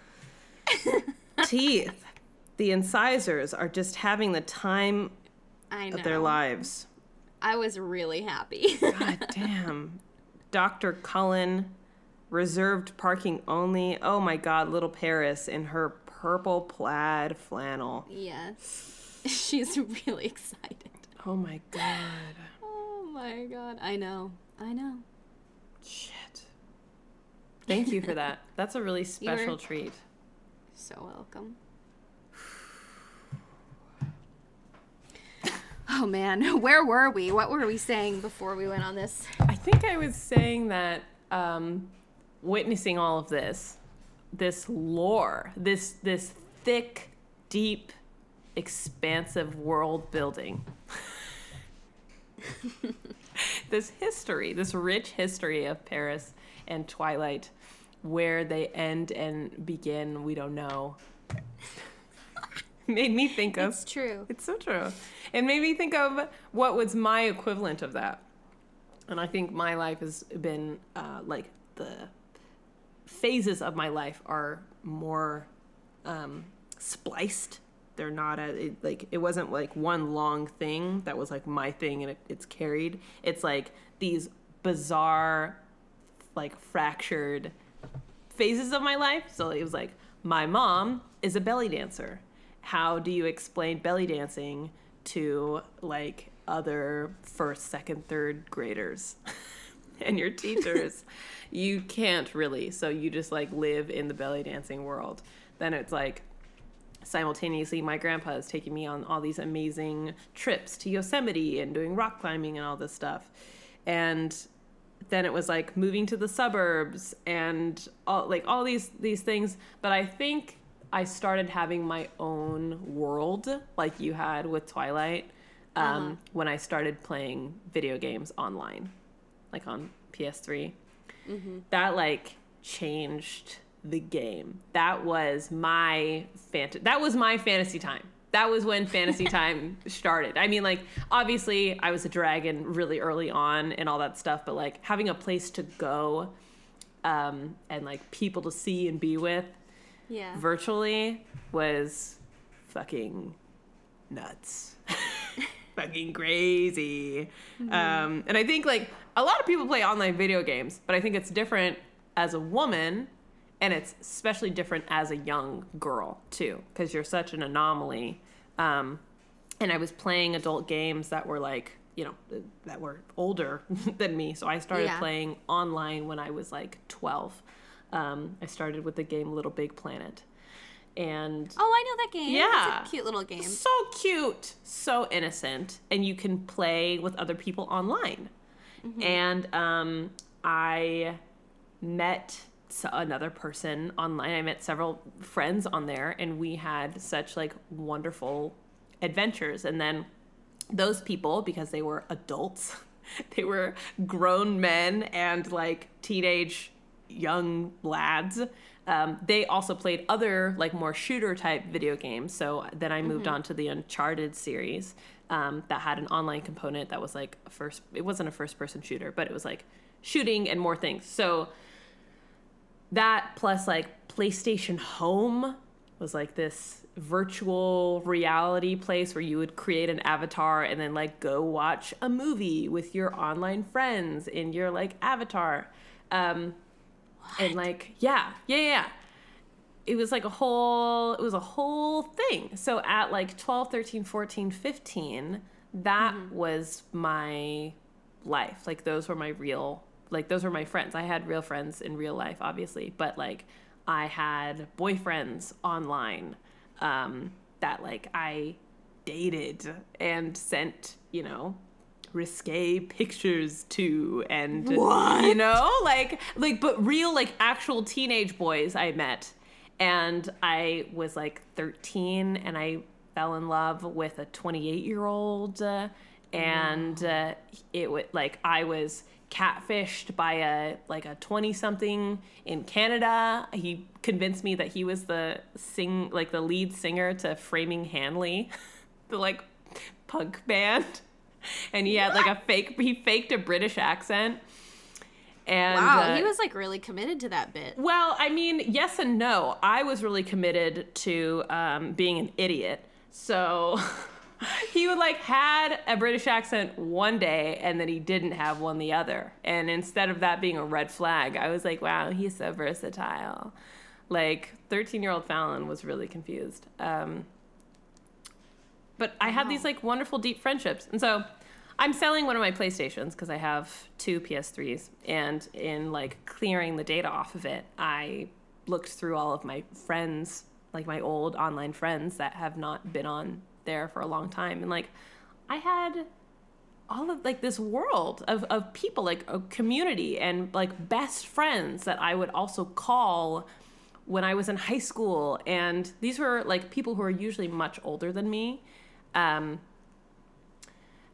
teeth. The incisors are just having the time I know. of their lives. I was really happy. God damn. Dr. Cullen, reserved parking only. Oh my god, little Paris in her purple plaid flannel. yes. She's really excited. Oh my god. Oh my god. I know. I know. Shit. Thank you for that. That's a really special treat. So welcome. Oh man, where were we? What were we saying before we went on this? I think I was saying that um, witnessing all of this, this lore, this this thick, deep, expansive world building, this history, this rich history of Paris and Twilight, where they end and begin, we don't know. Made me think of It's true. it's so true. It made me think of what was my equivalent of that. And I think my life has been uh, like the phases of my life are more um, spliced. They're not a, it, like, it wasn't like one long thing that was like my thing and it, it's carried. It's like these bizarre, like fractured phases of my life. So it was like, my mom is a belly dancer. How do you explain belly dancing to like other first, second, third graders and your teachers? you can't really. So you just like live in the belly dancing world. Then it's like, simultaneously my grandpa is taking me on all these amazing trips to yosemite and doing rock climbing and all this stuff and then it was like moving to the suburbs and all like all these these things but i think i started having my own world like you had with twilight um, when i started playing video games online like on ps3 that like changed the game. That was my fant- that was my fantasy time. That was when fantasy time started. I mean like obviously I was a dragon really early on and all that stuff, but like having a place to go um and like people to see and be with Yeah. virtually was fucking nuts. fucking crazy. Um, and I think like a lot of people play online video games, but I think it's different as a woman and it's especially different as a young girl too because you're such an anomaly. Um, and I was playing adult games that were like, you know, that were older than me. So I started Yeah. playing online when I was like 12. Um, I started with the game Little Big Planet. And Oh, I know that game. Yeah. It's a cute little game. so cute, so innocent, and you can play with other people online. And um, I met another person online. I met several friends on there, and we had such like wonderful adventures. And then those people, because they were adults, they were grown men and like teenage young lads. Um, they also played other like more shooter type video games. So then I moved on to the Uncharted series um, that had an online component that was like first. It wasn't a first person shooter, but it was like shooting and more things. So that plus like PlayStation Home was like this virtual reality place where you would create an avatar and then like go watch a movie with your online friends in your like avatar. Um and like yeah, yeah, yeah. It was like a whole it was a whole thing. So at like 12, 13, 14, 15, that was my life. Like those were my real like those were my friends. I had real friends in real life obviously, but like I had boyfriends online um that like I dated and sent, you know, risque pictures to and you know like like but real like actual teenage boys i met. And i was like 13 and i fell in love with a 28 year old uh, and uh, it was like i was catfished by a like a 20 something in canada. He convinced me that he was the sing like the lead singer to framing hanley the like punk band and he had like a fake he faked a british accent And Wow, uh, he was like really committed to that bit. well, I mean, yes and no. I was really committed to um, being an idiot. So he would like had a British accent one day and then he didn't have one the other. And instead of that being a red flag, I was like, wow, he's so versatile. Like 13 year old Fallon was really confused. Um, but I had these like wonderful deep friendships. And so I'm selling one of my PlayStations because I have two PS3s. And in like clearing the data off of it, I looked through all of my friends, like my old online friends that have not been on there for a long time. And like I had all of like this world of, of people, like a community and like best friends that I would also call when I was in high school. And these were like people who are usually much older than me. Um,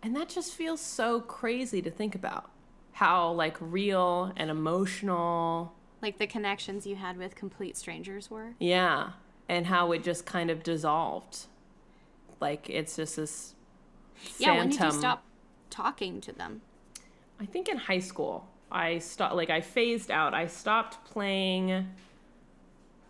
and that just feels so crazy to think about how like real and emotional, Like the connections you had with complete strangers were. yeah, and how it just kind of dissolved. Like it's just this Yeah, when did you stop talking to them? I think in high school, I stopped, like, I phased out. I stopped playing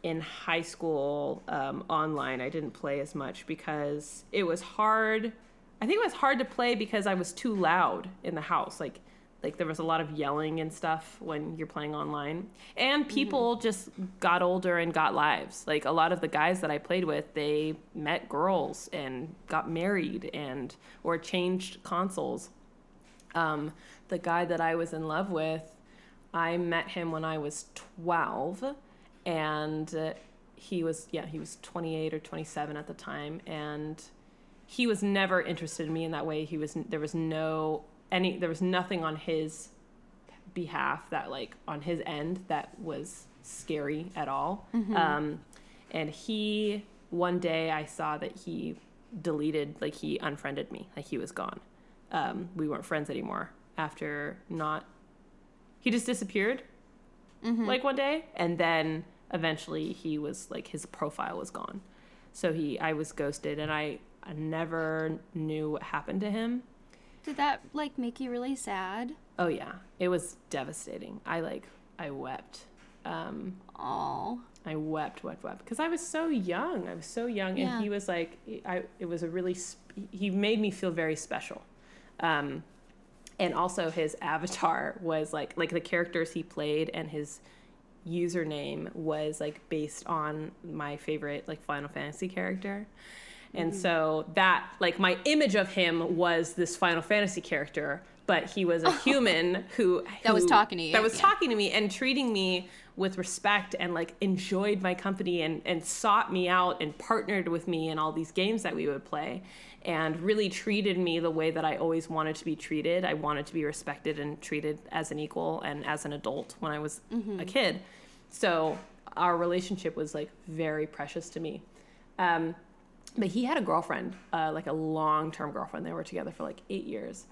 in high school um, online. I didn't play as much because it was hard. I think it was hard to play because I was too loud in the house. Like, like there was a lot of yelling and stuff when you're playing online. And people just got older and got lives. Like a lot of the guys that I played with, they met girls and got married and or changed consoles um, the guy that I was in love with, I met him when I was 12, and uh, he was, yeah, he was 28 or 27 at the time, and he was never interested in me in that way. He was, there was no, any, there was nothing on his behalf that, like, on his end that was scary at all. Um, and he, one day I saw that he deleted, like, he unfriended me, like, he was gone um, we weren't friends anymore after not he just disappeared like one day and then eventually he was like his profile was gone so he i was ghosted and i, I never knew what happened to him Did that like make you really sad? oh yeah it was devastating i like i wept um, Oh, I wept, wept, wept because I was so young. I was so young, Yeah. and he was like, I. It was a really. sp- He made me feel very special, um, and also his avatar was like like the characters he played and his username was like based on my favorite like Final Fantasy character. And mm. so that like my image of him was this Final Fantasy character, but he was a human who That was talking to you, That was yeah. talking to me and treating me with respect and like enjoyed my company and and sought me out and partnered with me in all these games that we would play and really treated me the way that I always wanted to be treated. I wanted to be respected and treated as an equal and as an adult when I was a kid. So our relationship was like very precious to me. Um, but he had a girlfriend, uh, like a long term girlfriend. They were together for like eight years.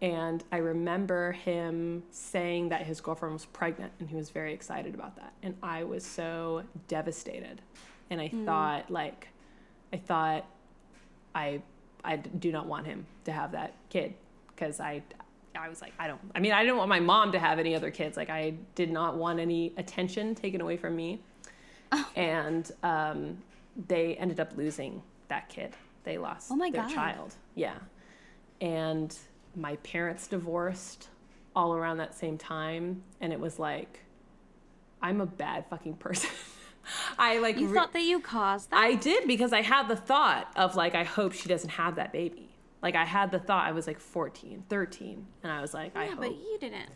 And I remember him saying that his girlfriend was pregnant and he was very excited about that. And I was so devastated. And I thought, like, I thought I, I do not want him to have that kid because I, I was like, I don't, I mean, I didn't want my mom to have any other kids. Like, I did not want any attention taken away from me. And um, they ended up losing that kid. They lost Oh my their God. child. Yeah. And my parents divorced all around that same time. And it was like, I'm a bad fucking person. I like, you re- thought that you caused that? I did because I had the thought of like, I hope she doesn't have that baby. Like, I had the thought, I was like 14, 13. And I was like, I yeah, hope. but you didn't.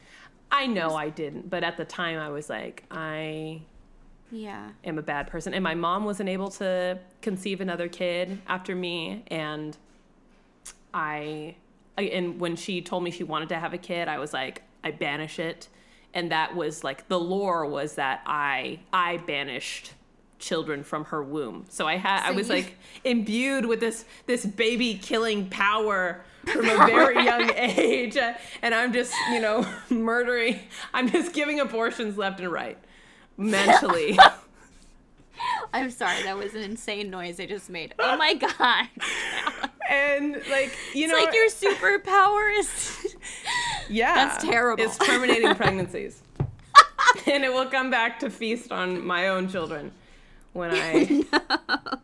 I know I didn't. But at the time, I was like, I Yeah. am a bad person. And my mom wasn't able to conceive another kid after me. And I, I, and when she told me she wanted to have a kid, I was like, I banish it. And that was like the lore was that I I banished children from her womb. So I had I was you- like imbued with this this baby killing power from a very young age. And I'm just, you know, murdering. I'm just giving abortions left and right mentally. I'm sorry, that was an insane noise I just made. Oh my god. And like you It's know like your superpower is yeah That's terrible. it's terminating pregnancies and it will come back to feast on my own children when I.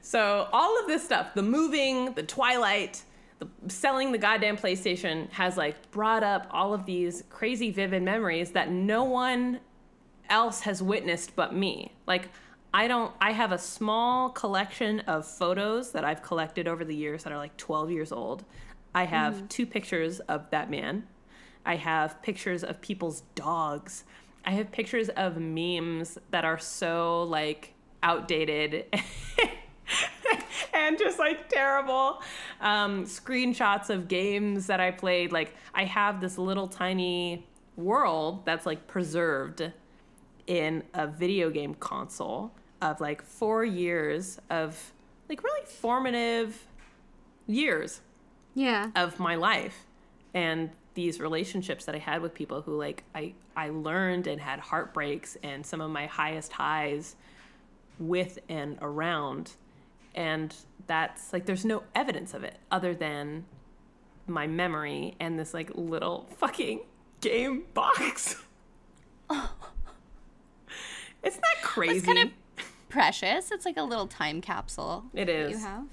so all of this stuff, the moving, the Twilight, the selling the goddamn PlayStation, has like brought up all of these crazy vivid memories that no one else has witnessed but me. Like. I don't I have a small collection of photos that I've collected over the years that are like 12 years old. I have two pictures of that man. I have pictures of people's dogs. I have pictures of memes that are so like outdated and just like terrible. Um, screenshots of games that I played. Like I have this little tiny world that's like preserved in a video game console of like four years of like really formative years Yeah. of my life and these relationships that I had with people who like I I learned and had heartbreaks and some of my highest highs with and around and that's like there's no evidence of it other than my memory and this like little fucking game box. Oh. It's not crazy. kind of precious. It's like a little time capsule. It is. You have.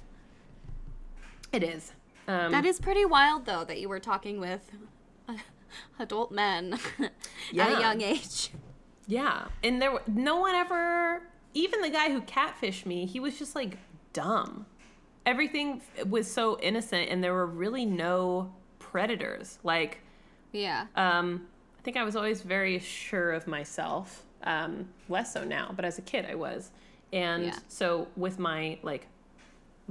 it is. Um, That is pretty wild, though, that you were talking with adult men at a young age. Yeah, and there, no one ever, even the guy who catfished me, he was just like dumb. Everything was so innocent, and there were really no predators. Like, Yeah. um, I think I was always very sure of myself. Um, less so now, but as a kid, I was. And Yeah. so with my like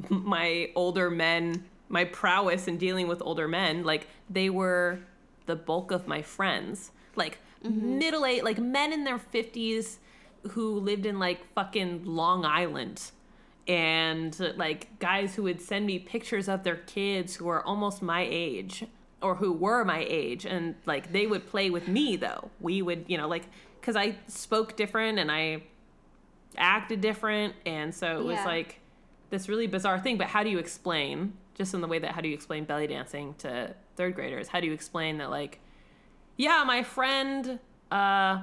my older men, my prowess in dealing with older men, like they were the bulk of my friends. Like mm-hmm. middle age, like men in their 50s who lived in like fucking Long Island. And like guys who would send me pictures of their kids who are almost my age or who were my age. And like they would play with me though. We would, you know, like, because I spoke different and I acted different and so it was Yeah. like this really bizarre thing but how do you explain just in the way that how do you explain belly dancing to third graders how do you explain that like yeah my friend uh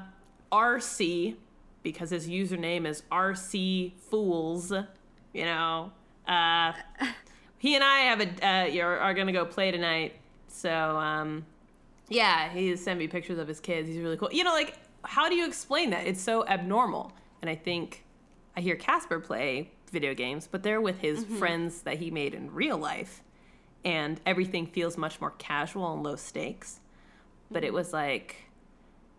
rc because his username is rc fools you know uh he and i have a uh, are, are gonna go play tonight so um yeah, he sent me pictures of his kids. He's really cool. You know, like, how do you explain that? It's so abnormal. And I think I hear Casper play video games, but they're with his friends that he made in real life. And everything feels much more casual and low stakes. But it was like,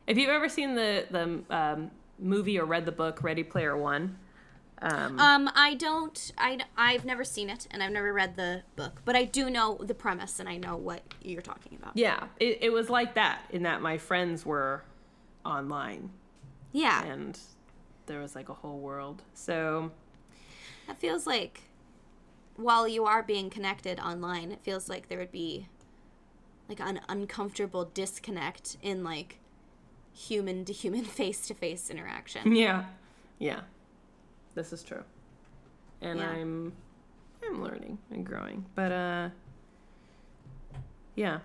if you've ever seen the, the um, movie or read the book Ready Player One, um, Um, I don't. I I've never seen it, and I've never read the book, but I do know the premise, and I know what you're talking about. yeah, it, it was like that in that my friends were online Yeah, and there was like a whole world. So that feels like while you are being connected online, it feels like there would be like an uncomfortable disconnect in like human to human face to face interaction. Yeah. Yeah. This is true. And Yeah. I'm I'm learning and growing. But uh yeah.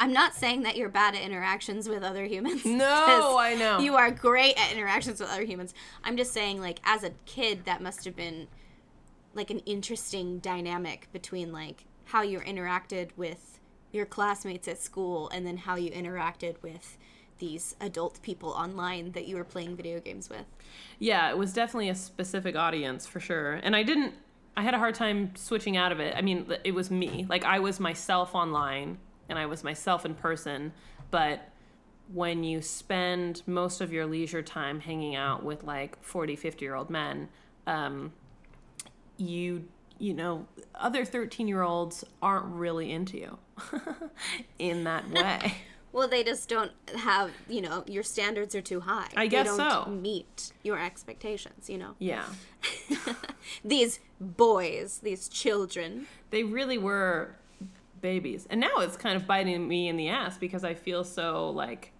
I'm not saying that you're bad at interactions with other humans. No, I know. You are great at interactions with other humans. I'm just saying, like, as a kid, that must have been like an interesting dynamic between like how you interacted with your classmates at school and then how you interacted with these adult people online that you were playing video games with. Yeah, it was definitely a specific audience for sure. And I didn't I had a hard time switching out of it. I mean, it was me. Like I was myself online and I was myself in person, but when you spend most of your leisure time hanging out with like 40, 50 year old men, um, you, you know, other 13 year olds aren't really into you in that way. Well, they just don't have, you know, your standards are too high. I guess they don't so. meet your expectations, you know. yeah. These boys, these children. They really were babies. And now it's kind of biting me in the ass because I feel so like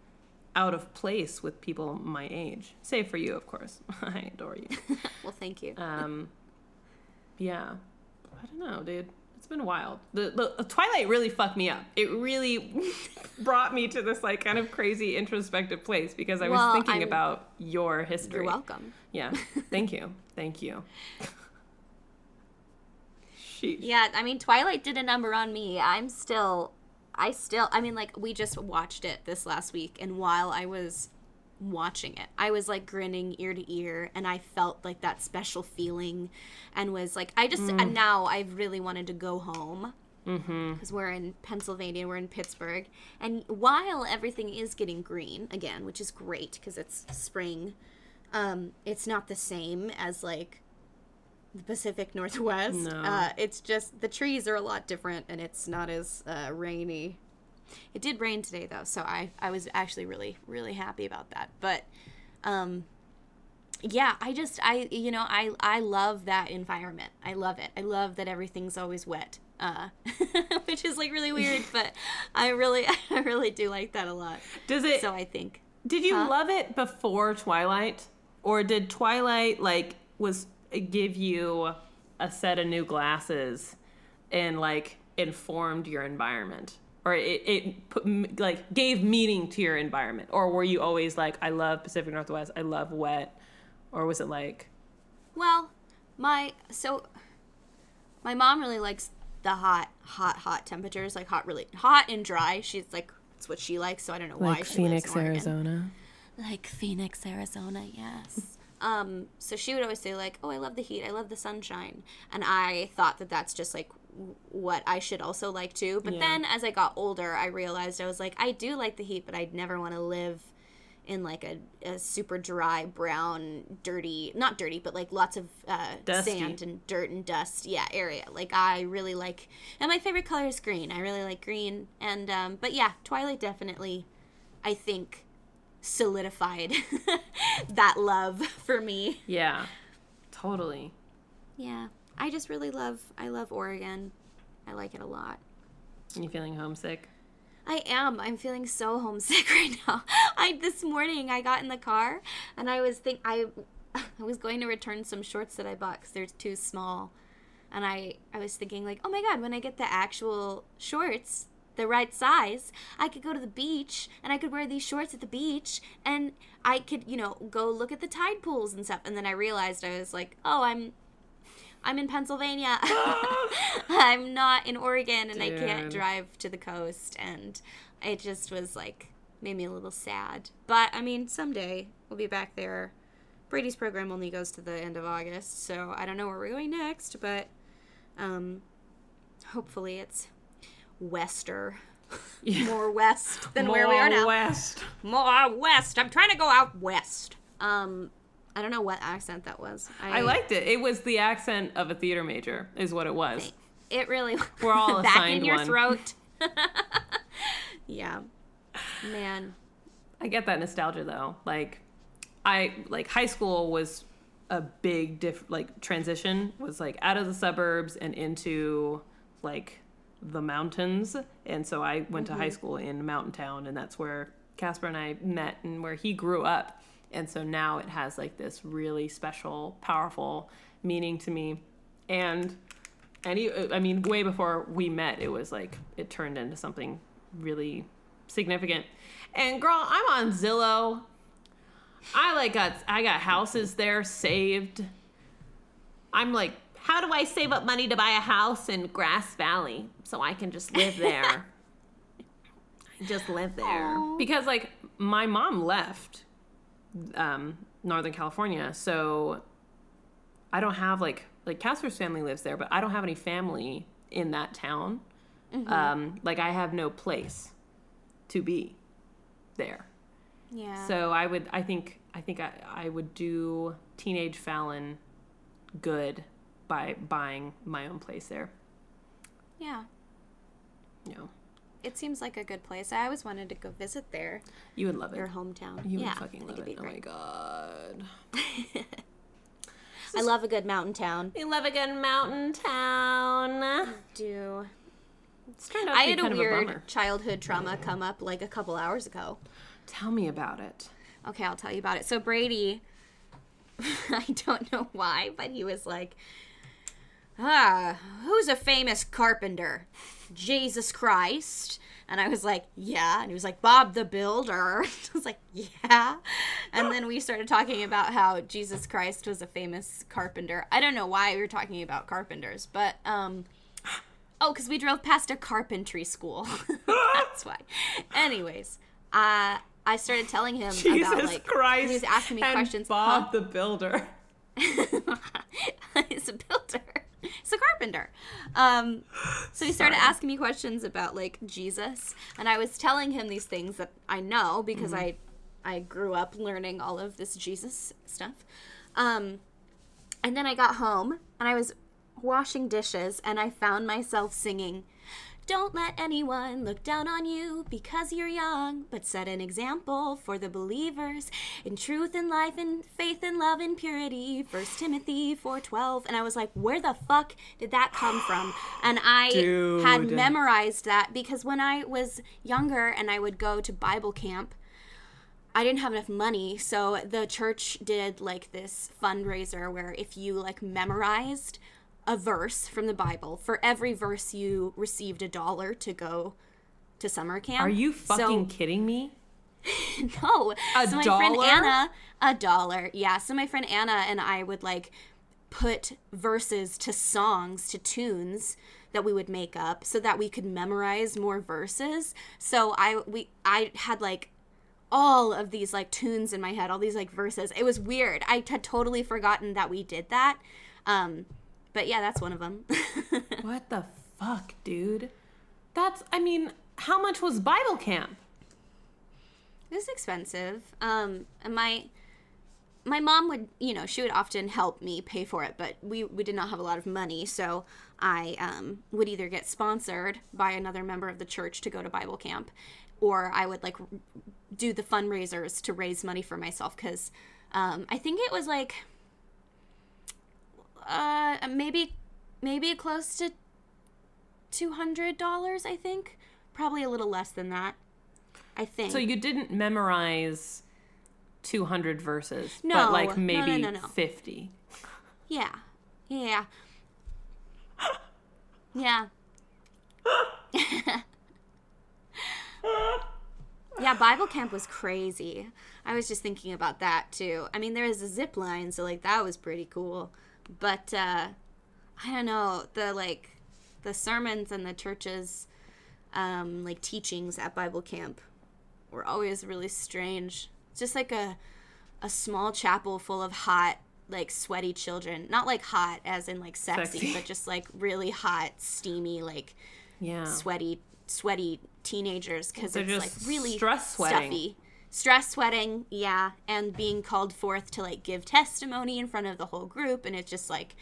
out of place with people my age. Save for you, of course. I adore you. Well, thank you. Um, yeah. I don't know, dude. It's been wild. The, the Twilight really fucked me up. It really brought me to this like kind of crazy introspective place because I was Well, thinking I'm- about your history. You're welcome. Yeah. Thank you. Thank you. Sheesh. Yeah, I mean, Twilight did a number on me. I'm still, I still, I mean, like, we just watched it this last week, and while I was watching it, I was like grinning ear to ear, and I felt like that special feeling, and was like, I just, and now I really wanted to go home. Because we're in Pennsylvania, we're in Pittsburgh. And while everything is getting green again, which is great because it's spring, um, it's not the same as like the Pacific Northwest. No. Uh, it's just the trees are a lot different and it's not as uh, rainy. It did rain today though, so I, I was actually really, really happy about that. But um, yeah, I just I you know, I I love that environment. I love it. I love that everything's always wet. Uh, which is like really weird, but I really I really do like that a lot. Does it So I think Did you Huh? love it before Twilight, or did Twilight like was give you a set of new glasses and like informed your environment, or it, it put, like gave meaning to your environment, or were you always like I love Pacific Northwest, I love wet, or was it like Well, my so my mom really likes the hot, hot, hot temperatures, like hot, really hot and dry. She's like it's what she likes, so I don't know why she lives in Oregon. Arizona? Like Phoenix, Arizona, yes. Um, so she would always say like, "Oh, I love the heat. I love the sunshine," and I thought that that's just like what I should also like too. But Yeah. then as I got older, I realized I was like, I do like the heat, but I'd never want to live in like a, a super dry, brown, dirty, not dirty, but like lots of uh, sand and dirt and dust, yeah, area. Like I really like, and my favorite color is green. I really like green, and um, but yeah, Twilight definitely, I think, solidified that love for me. Yeah, totally. Yeah, I just really love, I love Oregon. I like it a lot. Are you feeling homesick? I am. I'm feeling so homesick right now. I this morning I got in the car and I was think I I was going to return some shorts that I bought because they're too small, and I I was thinking like, oh my god, when I get the actual shorts, the right size, I could go to the beach and I could wear these shorts at the beach and I could you know go look at the tide pools and stuff. And then I realized I was like, oh, I'm I'm in Pennsylvania. I'm not in Oregon and I can't drive to the coast and it just was like made me a little sad. But I mean, someday we'll be back there. Brady's program only goes to the end of August, so I don't know where we're going next, but um hopefully it's wester. More west than where we are now. More west. More west. I'm trying to go out west. Um I don't know what accent that was. I liked it. It was the accent of a theater major, is what it was. It really We're all back in your one. throat. yeah, man. I get that nostalgia though. Like, I like high school was a big diff like transition. Was like out of the suburbs and into like the mountains, and so I went to high mm-hmm. school in Mountain Town, and that's where Casper and I met and where he grew up. And so now it has like this really special, powerful meaning to me. And any, I mean, way before we met, it was like it turned into something really significant. And girl, I'm on Zillow. I like got I got houses there saved. I'm like, how do I save up money to buy a house in Grass Valley so I can just live there? Just live there Aw. because like my mom left um, Northern California, so I don't have like like Casper's family lives there, but I don't have any family in that town. Um, like I have no place to be there. Yeah. So I would, I think, I think I, I would do teenage Fallon good by buying my own place there. yeah. You know, It seems like a good place. I always wanted to go visit there, you would love it. your hometown. You yeah, would fucking love it. Oh my god. I love a good mountain town. We love a good mountain town. Do It's turned out to I had a kind of a weird childhood trauma come up like a couple hours ago. Tell me about it. Okay, I'll tell you about it. So Brady, I don't know why, but he was like, ah, who's a famous carpenter? Jesus Christ. And I was like, yeah. And he was like, Bob the Builder. I was like, yeah. And then we started talking about how Jesus Christ was a famous carpenter. I don't know why we were talking about carpenters, but, um, oh, because we drove past a carpentry school. That's why. Anyways, uh, I started telling him Jesus about, like, Christ. he was asking me questions. Bob Huh? the Builder. He's a builder. He's a carpenter. Um, so he started Sorry. asking me questions about like Jesus, and I was telling him these things that I know because I, I grew up learning all of this Jesus stuff. Um, and then I got home and I was washing dishes and I found myself singing. Don't let anyone look down on you because you're young, but set an example for the believers in truth and life and faith and love and purity. First Timothy 4:12. And I was like, where the fuck did that come from? And I had memorized that because when I was younger and I would go to Bible camp, I didn't have enough money, so the church did like this fundraiser where if you like memorized a verse from the Bible, for every verse you received a dollar to go to summer camp. Are you So- fucking kidding me? no. A so my friend? Anna, a dollar. Yeah. So my friend Anna and I would like put verses to songs, to tunes that we would make up so that we could memorize more verses. So I we I had like all of these like tunes in my head, all these like verses. It was weird. I had totally forgotten that we did that. Um but yeah, that's one of them. What the fuck, dude? That's, I mean, how much was Bible camp? It was expensive. Um, and my my mom would, you know, she would often help me pay for it, but we we did not have a lot of money, so I um, would either get sponsored by another member of the church to go to Bible camp, or I would like do the fundraisers to raise money for myself because um, I think it was like uh, maybe maybe close to two hundred dollars. I think probably a little less than that. I think. So you didn't memorize 200 verses, No, but like no, maybe no, no. 50. Yeah. Yeah. Yeah. yeah, Bible camp was crazy. I was just thinking about that too. I mean, there was a zip line, so like that was pretty cool. But uh I don't know, the like the sermons and the churches um like teachings at Bible camp were always really strange. Just like a a small chapel full of hot like sweaty children not like hot as in like sexy, Sexy. but just like really hot steamy like Yeah. sweaty sweaty teenagers because it's like really stress sweating. stuffy stress sweating yeah and being called forth to like give testimony in front of the whole group and it's just like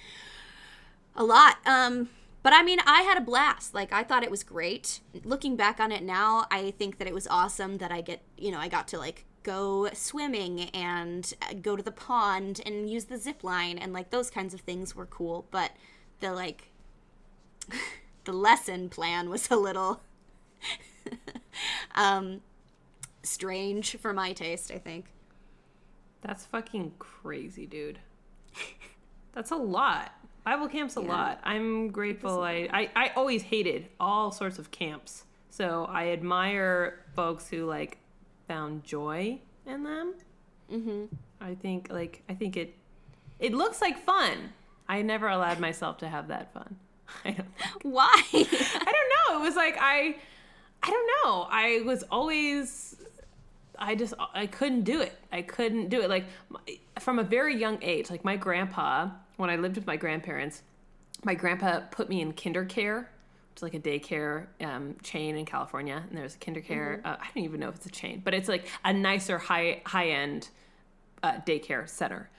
a lot. Um but i mean i had a blast. Like i thought it was great. Looking back on it now i think that it was awesome that i get you know i got to like go swimming and uh, go to the pond and use the zip line and like those kinds of things were cool but the like the lesson plan was a little um strange for my taste i think That's fucking crazy, dude. That's a lot. Bible camp's a lot. I'm grateful. I, I, I always hated all sorts of camps. So I admire folks who like found joy in them. Mm-hmm. I think like I think it it looks like fun. I never allowed myself to have that fun. I don't why I don't know. It was like I I don't know. I was always I just I couldn't do it. I couldn't do it. Like from a very young age, like my grandpa, when I lived with my grandparents, my grandpa put me in kinder care, which is like a daycare um, chain in California. And there's a kinder care. Uh, I don't even know if it's a chain, but it's like a nicer high high end uh, daycare center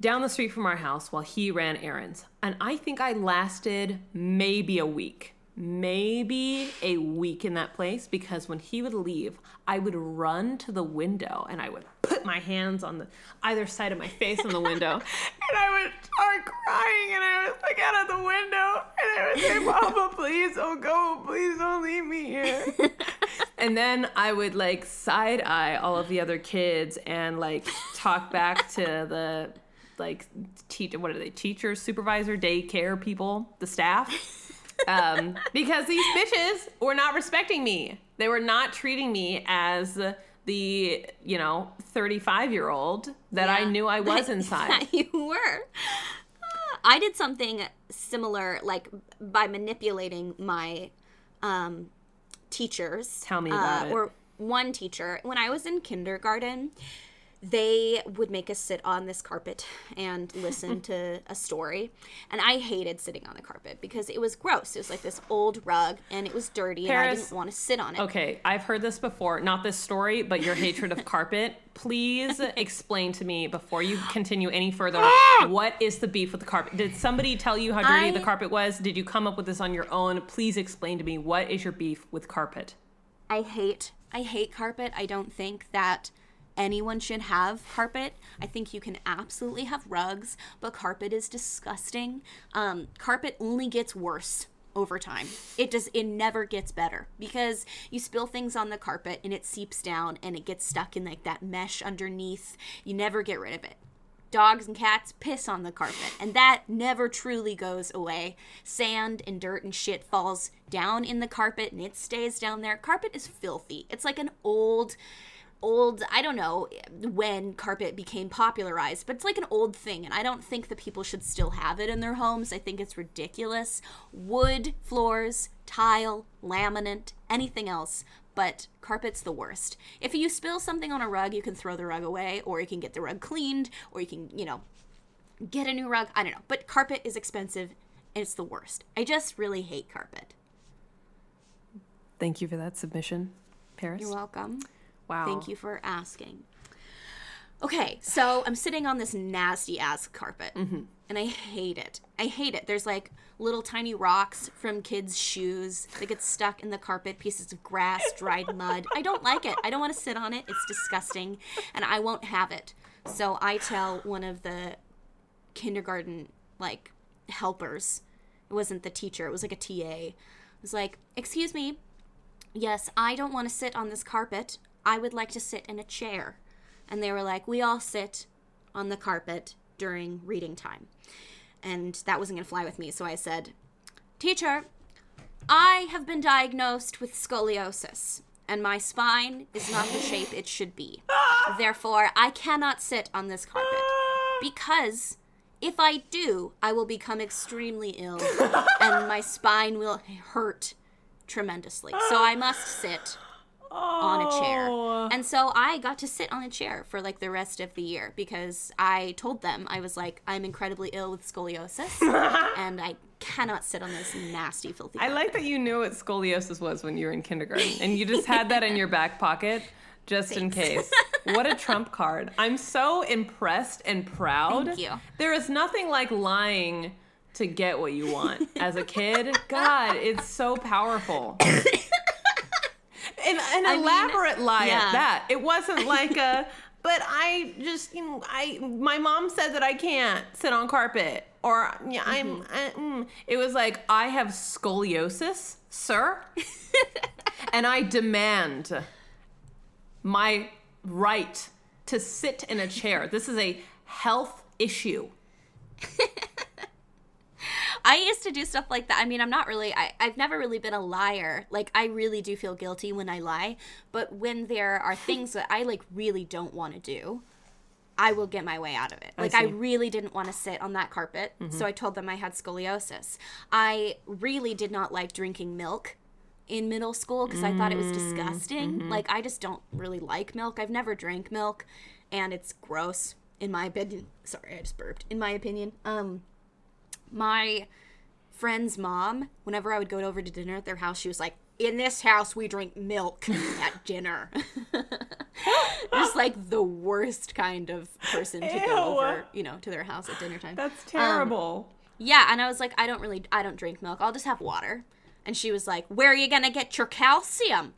down the street from our house while he ran errands. And I think I lasted maybe a week. Maybe a week in that place because when he would leave, I would run to the window and I would put my hands on the either side of my face on the window and I would start crying and I would look out of the window and I would say, Papa, please don't go. Please don't leave me here. and then I would like side eye all of the other kids and like talk back to the like teach what are they teachers supervisor daycare people the staff um, because these bitches were not respecting me they were not treating me as the you know 35 year old that i knew i was inside that you were. I did something similar, like by manipulating my um, teachers. Tell me about uh, it. Or one teacher. When I was in kindergarten, they would make us sit on this carpet and listen to a story. And I hated sitting on the carpet because it was gross. It was like this old rug and it was dirty and I didn't want to sit on it. Okay, I've heard this before. Not this story, but your hatred of carpet. Please explain to me before you continue any further. Ah! what is the beef with the carpet? Did somebody tell you how dirty I- the carpet was? Did you come up with this on your own? Please explain to me what is your beef with carpet? I hate I hate carpet. I don't think that anyone should have carpet. I think you can absolutely have rugs, but carpet is disgusting. Um, carpet only gets worse over time. It does it never gets better because you spill things on the carpet and it seeps down and it gets stuck in like that mesh underneath. You never get rid of it dogs and cats piss on the carpet and that never truly goes away sand and dirt and shit falls down in the carpet and it stays down there carpet is filthy it's like an old old i don't know when carpet became popularized but it's like an old thing and i don't think that people should still have it in their homes i think it's ridiculous wood floors tile laminate anything else but carpet's the worst. If you spill something on a rug, you can throw the rug away, or you can get the rug cleaned, or you can, you know, get a new rug. I don't know. But carpet is expensive, and it's the worst. I just really hate carpet. Thank you for that submission, Paris. You're welcome. Wow. Thank you for asking. Okay, so I'm sitting on this nasty ass carpet, mm-hmm. and I hate it. I hate it. There's like little tiny rocks from kids' shoes that get stuck in the carpet, pieces of grass, dried mud. I don't like it. I don't want to sit on it. It's disgusting, and I won't have it. So I tell one of the kindergarten like helpers. It wasn't the teacher. It was like a TA. It was like, "Excuse me, yes, I don't want to sit on this carpet. I would like to sit in a chair. And they were like, we all sit on the carpet during reading time. And that wasn't going to fly with me. So I said, Teacher, I have been diagnosed with scoliosis, and my spine is not the shape it should be. Therefore, I cannot sit on this carpet. Because if I do, I will become extremely ill, and my spine will hurt tremendously. So I must sit on a chair. Oh. And so I got to sit on a chair for like the rest of the year because I told them I was like I'm incredibly ill with scoliosis and I cannot sit on this nasty filthy. I like that you knew what scoliosis was when you were in kindergarten, and you just had that in your back pocket just in case. What a trump card! I'm so impressed and proud. Thank you. There is nothing like lying to get what you want as a kid. God, it's so powerful. an an mean, elaborate lie yeah. at that. It wasn't like a. But I just, you know, I my mom said that I can't sit on carpet, or yeah, I'm. I, mm. It was like I have scoliosis, sir, and I demand my right to sit in a chair. This is a health issue. I used to do stuff like that. I mean, I'm not really, I, I've never really been a liar. Like, I really do feel guilty when I lie. But when there are things that I, like, really don't want to do, I will get my way out of it. Like, I. Mm-hmm. really didn't want to sit on that carpet. So I told them I had scoliosis. I really did not like drinking milk in middle school because I thought it was Mm, disgusting. mm-hmm. Like, I just don't really like milk. I've never drank milk, and it's gross, in my opinion. Sorry, I just burped. In my opinion. Um, my friend's mom, whenever I would go over to dinner at their house, she was like, In this house, we drink milk at dinner. Just like the worst kind of person to Ew. go over, you know, to their house at dinner time. That's terrible. yeah, and I was like, I don't really, I don't drink milk. I'll just have water. And she was like, Where are you gonna get your calcium?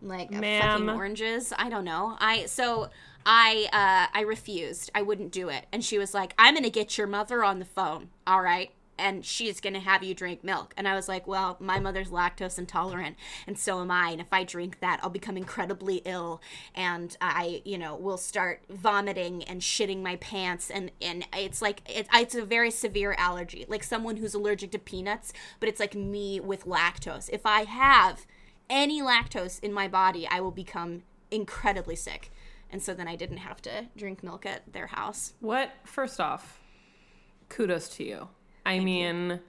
I'm like uh, fucking oranges. I don't know. I so I uh I refused. I wouldn't do it. And she was like, I'm gonna get your mother on the phone. All right. and she's going to have you drink milk. And I was like, well, my mother's lactose intolerant, and so am I. And if I drink that, I'll become incredibly ill, and I, you know, will start vomiting and shitting my pants. And, and it's like, it, it's a very severe allergy, like someone who's allergic to peanuts, but it's like me with lactose. If I have any lactose in my body, I will become incredibly sick. And so then I didn't have to drink milk at their house. What? First off, kudos to you. I mean,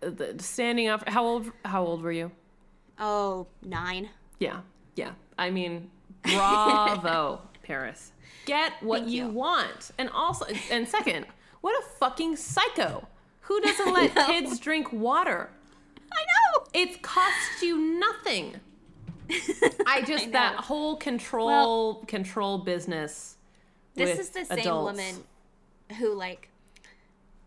the, standing up. How old? How old were you? Oh, nine. Yeah, yeah. I mean, bravo, Paris. Get what you, you. want, and also, and second, what a fucking psycho. Who doesn't let kids drink water? I know. It costs you nothing. I just know. that whole control control business. This is the same adults. woman who like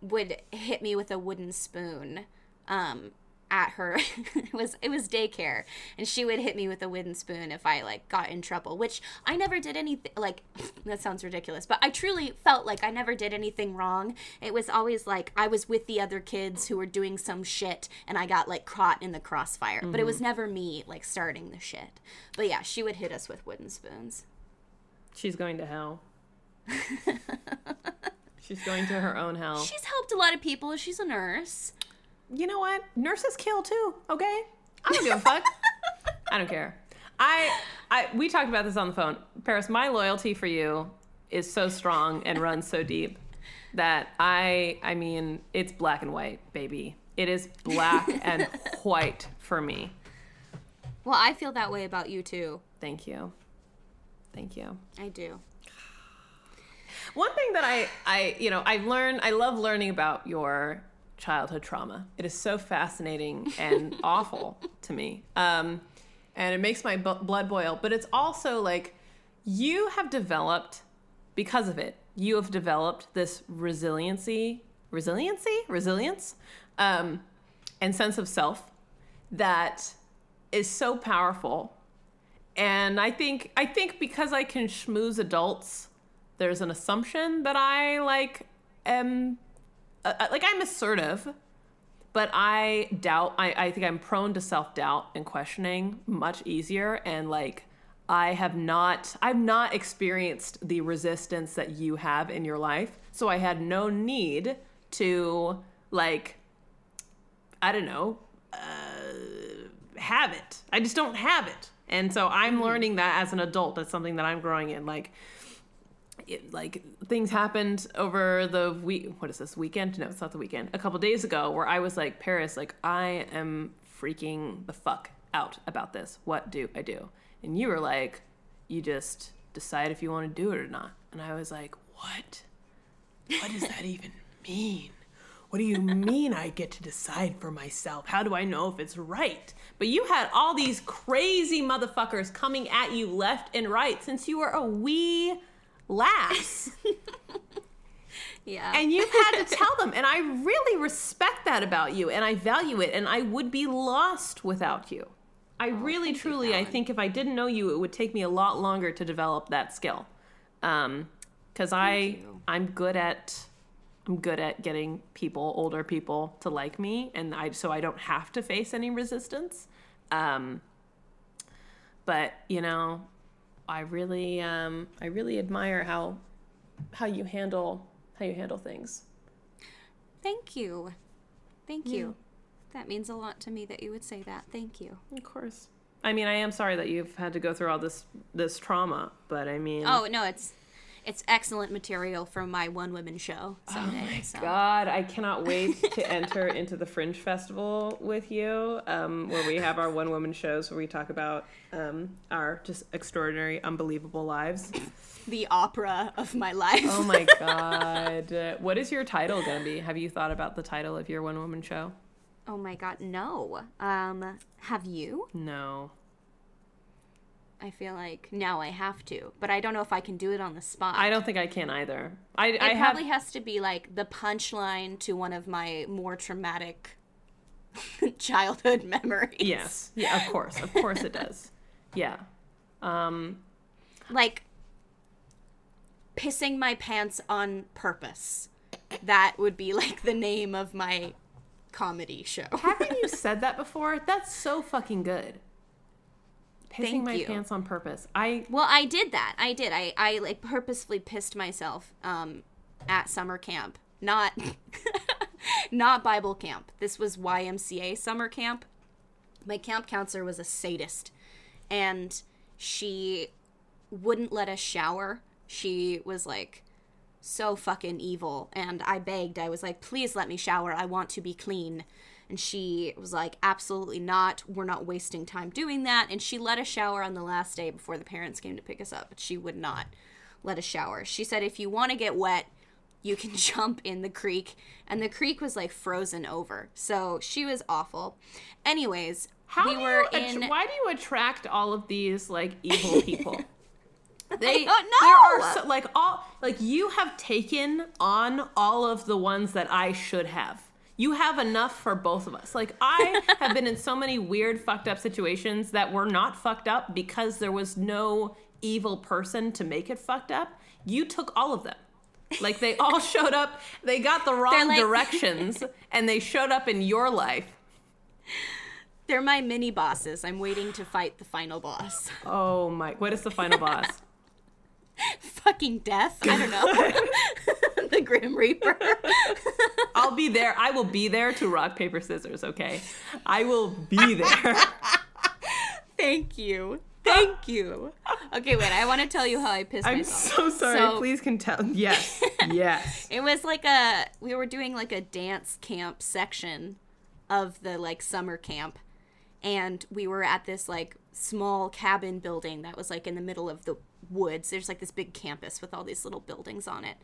would hit me with a wooden spoon um at her it was it was daycare and she would hit me with a wooden spoon if I like got in trouble which I never did anything like that sounds ridiculous but I truly felt like I never did anything wrong it was always like I was with the other kids who were doing some shit and I got like caught in the crossfire but it was mm-hmm. never me like starting the shit but yeah she would hit us with wooden spoons She's going to hell. She's going to her own hell. She's helped a lot of people. She's a nurse. You know what? Nurses kill too. Okay, I don't give a fuck. I don't care. I, I, we talked about this on the phone. Paris, my loyalty for you is so strong and runs so deep that I, I mean, it's black and white, baby. It is black and white for me. Well, I feel that way about you too. Thank you. Thank you. I do. One thing that I, I, you know, I learn, I love learning about your childhood trauma. It is so fascinating and awful to me. Um, and it makes my bu- blood boil. But it's also like you have developed, because of it, you have developed this resiliency, resiliency, resilience, um, and sense of self that is so powerful. And I think, I think because I can schmooze adults there's an assumption that I like am uh, uh, like I'm assertive, but I doubt. I, I think I'm prone to self doubt and questioning much easier, and like I have not I've not experienced the resistance that you have in your life, so I had no need to like I don't know uh, have it. I just don't have it, and so I'm learning that as an adult. That's something that I'm growing in. Like it, like things happened over the week what is this weekend? No it's not the weekend. A couple days ago where i was like paris like i am freaking the fuck out about this. What do i do? And you were like you just decide if you want to do it or not. And i was like what? What does that even mean? What do you mean I get to decide for myself? How do I know if it's right? But you had all these crazy motherfuckers coming at you left and right since you were a wee lass. Yeah. and you've had to tell them. And I really respect that about you and I value it. And I would be lost without you. I really, truly, I think if I didn't know you, it would take me a lot longer to develop that skill. Um, because I, you. I'm good at, I'm good at getting people, older people, to like me, and I so I don't have to face any resistance. Um, but you know, I really, um, I really admire how, how you handle how you handle things. Thank you. Thank you. That means a lot to me that you would say that. Thank you. Of course. I mean, I am sorry that you've had to go through all this this trauma, but I mean, Oh no, it's it's excellent material for my one woman show someday. Oh my so. God, I cannot wait to enter into the Fringe Festival with you, um, where we have our one woman shows where we talk about um, our just extraordinary, unbelievable lives. The opera of my life. Oh my God. What is your title going to be? Have you thought about the title of your one woman show? Oh my god, no. Um, have you? No. I feel like now I have to, but I don't know if I can do it on the spot. I don't think I can either. I, It I have. probably has to be like the punchline to one of my more traumatic childhood memories. Yes. Yeah, of course. Of course it does. Yeah. Um, Like pissing my pants on purpose. that would be like the name of my comedy show. Haven't you said that before? That's so fucking good. Pissing Thank my you. pants on purpose. I Well, I did that. I did. I, I like purposefully pissed myself um, at summer camp. Not not Bible camp. This was YMCA summer camp. My camp counselor was a sadist and she wouldn't let us shower. She was like so fucking evil and I begged. I was like, "Please let me shower. I want to be clean." And she was like, "Absolutely not. We're not wasting time doing that." And she let us shower on the last day before the parents came to pick us up, but she would not let us shower. She said, "If you want to get wet, you can jump in the creek." And the creek was like frozen over. So she was awful. Anyways, how we were you att- in why do you attract all of these like evil people? They there are so, like all like you have taken on all of the ones that I should have. You have enough for both of us. Like I have been in so many weird fucked up situations that were not fucked up because there was no evil person to make it fucked up. You took all of them. Like they all showed up, they got the wrong like- directions and they showed up in your life. They're my mini bosses. I'm waiting to fight the final boss. Oh my, what is the final boss? Fucking death. I don't know. the Grim Reaper. I'll be there. I will be there to rock, paper, scissors, okay? I will be there. Thank you. Thank you. Okay, wait. I want to tell you how I pissed I'm myself. so sorry. So- Please can tell. Yes. Yes. It was like a we were doing like a dance camp section of the like summer camp and we were at this like small cabin building that was like in the middle of the woods. There's like this big campus with all these little buildings on it.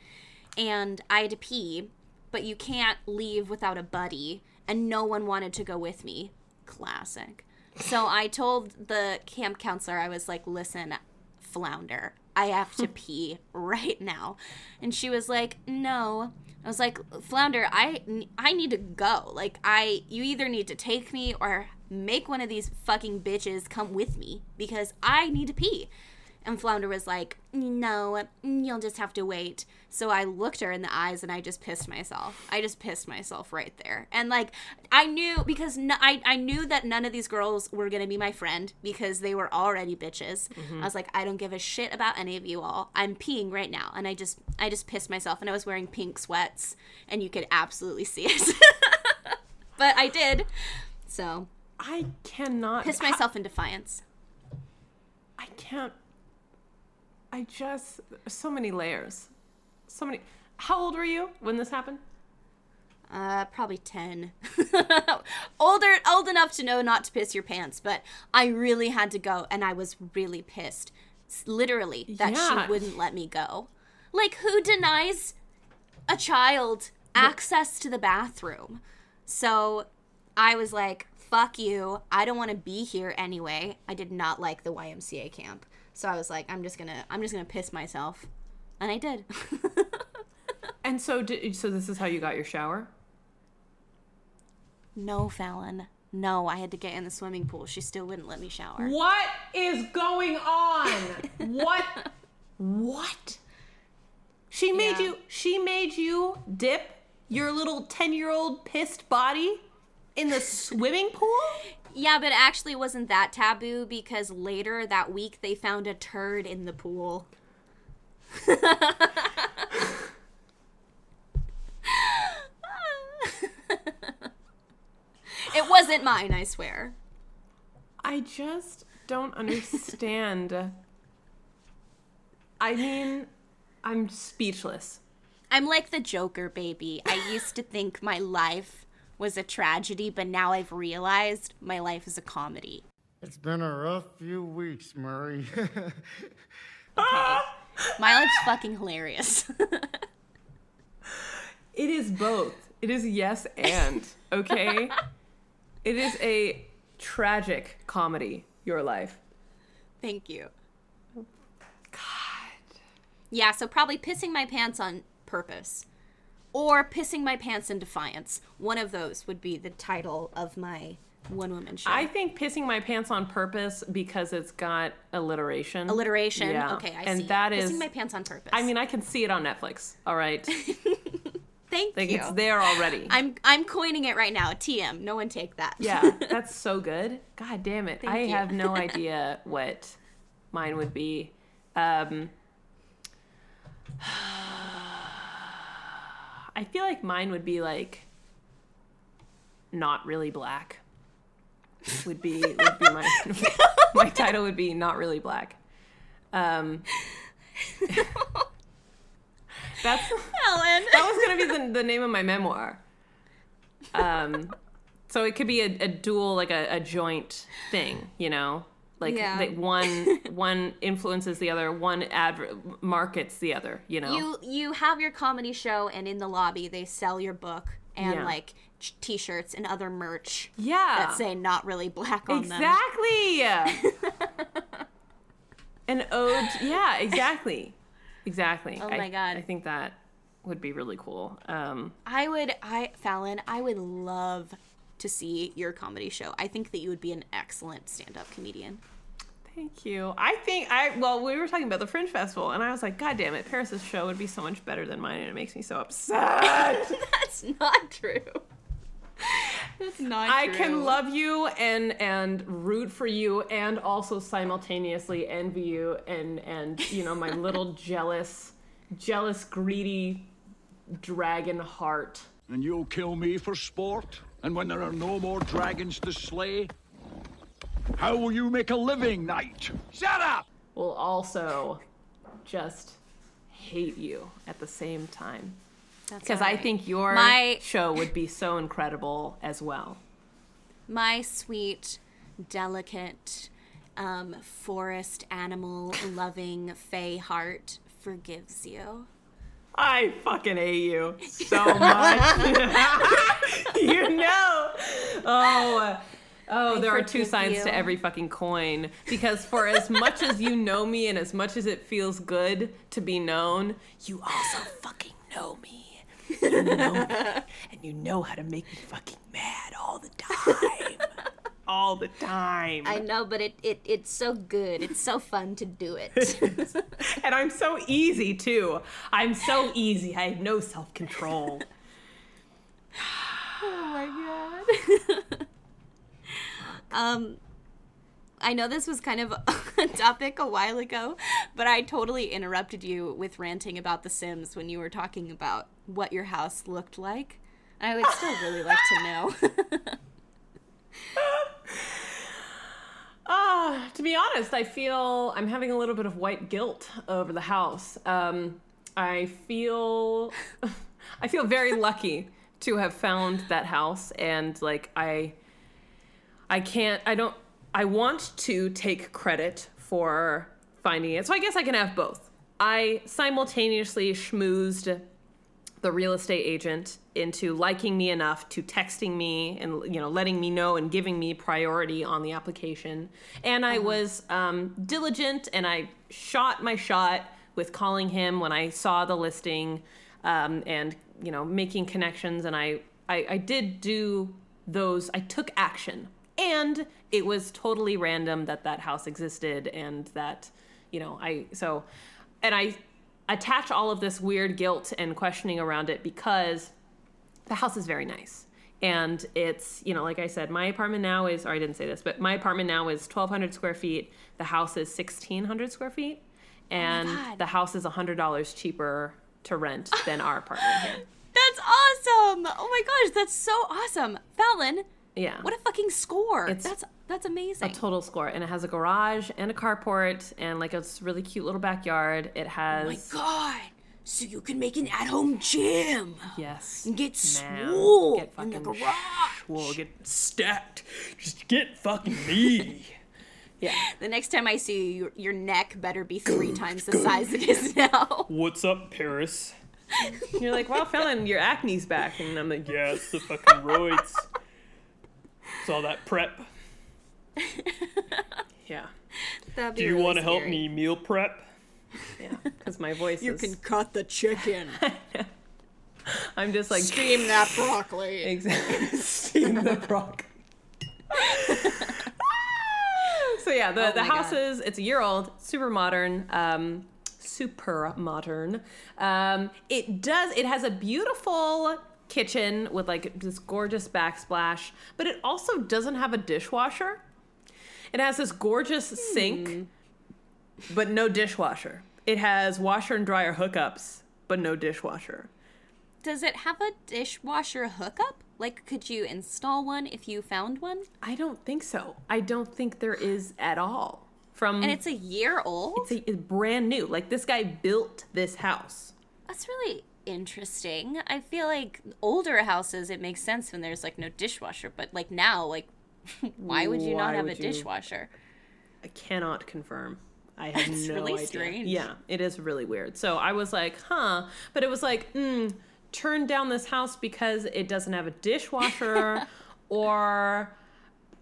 And I had to pee, but you can't leave without a buddy and no one wanted to go with me. Classic. So I told the camp counselor I was like, "Listen, flounder. I have to pee right now. And she was like, "No." I was like, "Flounder, I I need to go. Like I you either need to take me or make one of these fucking bitches come with me because I need to pee." And Flounder was like, "No, you'll just have to wait." So I looked her in the eyes and I just pissed myself. I just pissed myself right there. And like I knew because no, I I knew that none of these girls were going to be my friend because they were already bitches. Mm-hmm. I was like, "I don't give a shit about any of you all. I'm peeing right now." And I just I just pissed myself and I was wearing pink sweats and you could absolutely see it. but I did. So, I cannot. piss myself in defiance. I can't. I just. So many layers. So many. How old were you when this happened? Uh, probably 10. Older, old enough to know not to piss your pants, but I really had to go and I was really pissed. Literally, that Yeah. she wouldn't let me go. Like, who denies a child access to the bathroom? So I was like, fuck you. I don't want to be here anyway. I did not like the YMCA camp. So I was like, I'm just gonna, I'm just gonna piss myself. And I did. And so, did, so this is how you got your shower? No, Fallon. No, I had to get in the swimming pool. She still wouldn't let me shower. What is going on? what? What? She made Yeah. you. She made you dip your little ten-year-old pissed body in the swimming pool. Yeah, but actually it wasn't that taboo because later that week they found a turd in the pool. it wasn't mine, I swear. I just don't understand. I mean, I'm speechless. I'm like the Joker, baby. I used to think my life was a tragedy, but now I've realized my life is a comedy. It's been a rough few weeks, Murray. My life's fucking hilarious. It is both. It is yes and, okay? it is a tragic comedy, your life. Thank you. God. Yeah, so probably pissing my pants on purpose or pissing my pants in defiance. One of those would be the title of my one woman show. I think pissing my pants on purpose because it's got alliteration. Alliteration. Yeah. Okay, I and see. that pissing is- my pants on purpose. I mean, I can see it on Netflix. All right. Thank Like you. it's there already. I'm I'm coining it right now. TM. No one take that. yeah, that's so good. God damn it. I you. have no idea what mine would be. Um, I feel like mine would be like not really black. Would be would be my my title would be not really black. Um, that's Helen. that was gonna be the, the name of my memoir. Um, so it could be a, a dual, like a, a joint thing, you know, like Yeah. one one influences the other, one adver- markets the other, you know. You you have your comedy show, and in the lobby they sell your book and Yeah. like t-shirts and other merch yeah, that say "not really black" on them. exactly. An ode, yeah, exactly, exactly. Oh I- my God. I think that would be really cool. Um, I would, I Fallon, I would love to see your comedy show. I think that you would be an excellent stand-up comedian. Thank you. I think I well, we were talking about the Fringe Festival, and I was like, God damn it, Paris's show would be so much better than mine, and it makes me so upset. That's not true. That's not true. I true. can love you and and root for you, and also simultaneously envy you, and and you know my little jealous, jealous, greedy dragon heart. And you'll kill me for sport? And when there are no more dragons to slay? How will you make a living, knight? Shut up! Will also just hate you at the same time. Because all I think your My- show would be so incredible as well. my sweet, delicate, um, forest animal loving fey heart forgives you. I fucking hate you so much. you know. Oh. Oh, there are two sides you. to every fucking coin. Because for as much as you know me and as much as it feels good to be known, you also fucking know me. You know me. And you know how to make me fucking mad all the time. All the time. I know, but it, it it's so good. It's so fun to do it. and I'm so easy too. I'm so easy. I have no self control. Oh my god. um I know this was kind of a topic a while ago, but I totally interrupted you with ranting about The Sims when you were talking about what your house looked like. And I would still really like to know. Ah, to be honest, I feel I'm having a little bit of white guilt over the house. Um, I feel, I feel very lucky to have found that house, and like I, I can't, I don't, I want to take credit for finding it. So I guess I can have both. I simultaneously schmoozed the real estate agent into liking me enough to texting me and you know letting me know and giving me priority on the application. And i was um, diligent and i shot my shot with calling him when i saw the listing um, and you know making connections. And I, I i did do those i took action. And it was totally random that that house existed and that you know i so and i attach all of this weird guilt and questioning around it because the house is very nice and it's you know like i said my apartment now is or i didn't say this but my apartment now is 1200 square feet the house is 1600 square feet oh and God. the house is $100 cheaper to rent than our apartment here That's awesome! Oh my gosh, that's so awesome. Fallon, yeah what a fucking score. It's that's that's amazing. a total score and it has a garage and a carport and like a really cute little backyard it has oh my god. So you can make an at-home gym yes and get swole get in the fucking garage. Well, get stacked. Just get fucking me. yeah The next time I see you, your, your neck better be three times the size it is now. What's up, Paris? you're like well Fallon your acne's back and i'm like Yeah, it's the fucking roids. It's all that prep. yeah That'd be Do you really want to help scary. me meal prep? yeah because my voice You is can cut the chicken. i'm just like Steam that broccoli. Exactly. Steam the broccoli. so yeah, the, the Oh my house God. is it's a year old, super modern, um, super modern. Um, it does. It has a beautiful kitchen with like this gorgeous backsplash, but it also doesn't have a dishwasher. It has this gorgeous hmm. sink, but no dishwasher. It has washer and dryer hookups, but no dishwasher. Does it have a dishwasher hookup? Like, could you install one if you found one? I don't think so. I don't think there is at all. From And it's a year old? it's, a, it's brand new. Like this guy built this house. That's really interesting. I feel like older houses, it makes sense when there's like no dishwasher, but like now, like, why would you not have a would you? dishwasher? I cannot confirm. I have It's no really idea. strange. Yeah, it is really weird. So I was like, huh. But it was like, mm, turn down this house because it doesn't have a dishwasher or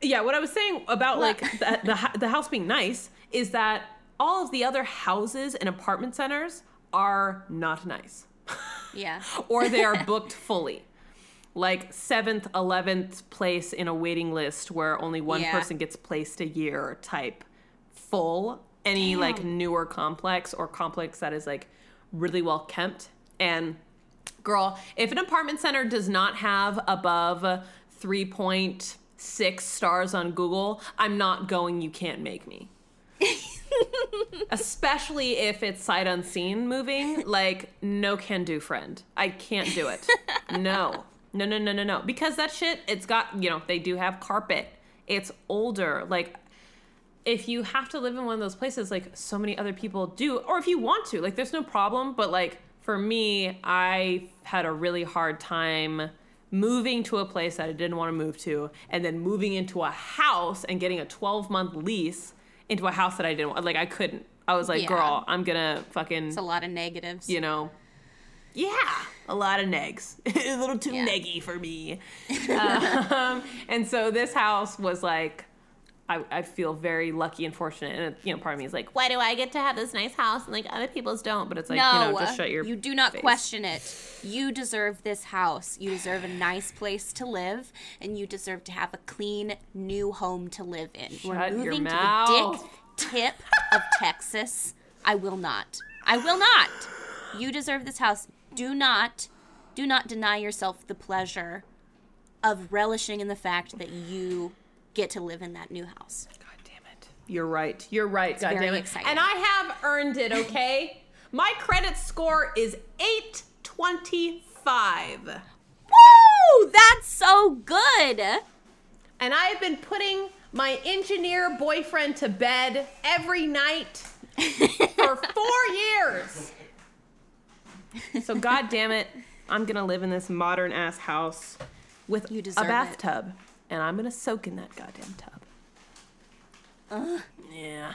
yeah, what I was saying about like the, the the house being nice is that all of the other houses and apartment centers are not nice. Yeah. or they are booked fully. Like seventh, eleventh place in a waiting list where only one Yeah. person gets placed a year type full. Any like newer complex or complex that is like really well kept. And girl, if an apartment center does not have above 3.6 stars on Google, I'm not going, you can't make me especially if it's sight unseen moving like no can do friend. I can't do it. No. No no no no no. Because that shit it's got you know they do have carpet. It's older. Like if you have to live in one of those places like so many other people do or if you want to like there's no problem but like for me i had a really hard time moving to a place that i didn't want to move to and then moving into a house and getting a 12 month lease into a house that i didn't want like i couldn't i was like Yeah. girl i'm gonna fucking It's a lot of negatives. you know yeah a lot of negs a little too Yeah. neggy for me um, and so this house was like I, I feel very lucky and fortunate and you know part of me is like why do i get to have this nice house and like other people's don't but it's like no, you know just shut your you do not face. question it. You deserve this house. You deserve a nice place to live, and you deserve to have a clean new home to live in. We're Shut your moving to the dick tip of Texas. I will not. I will not. You deserve this house. Do not, do not deny yourself the pleasure of relishing in the fact that you get to live in that new house. god damn it you're right you're right god very damn it exciting. and i have earned it okay my credit score is 825 Woo! That's so good. and I have been putting my engineer boyfriend to bed every night for four years. So god damn it, I'm gonna live in this modern ass house with a bathtub. it. And I'm gonna soak in that goddamn tub. Yeah,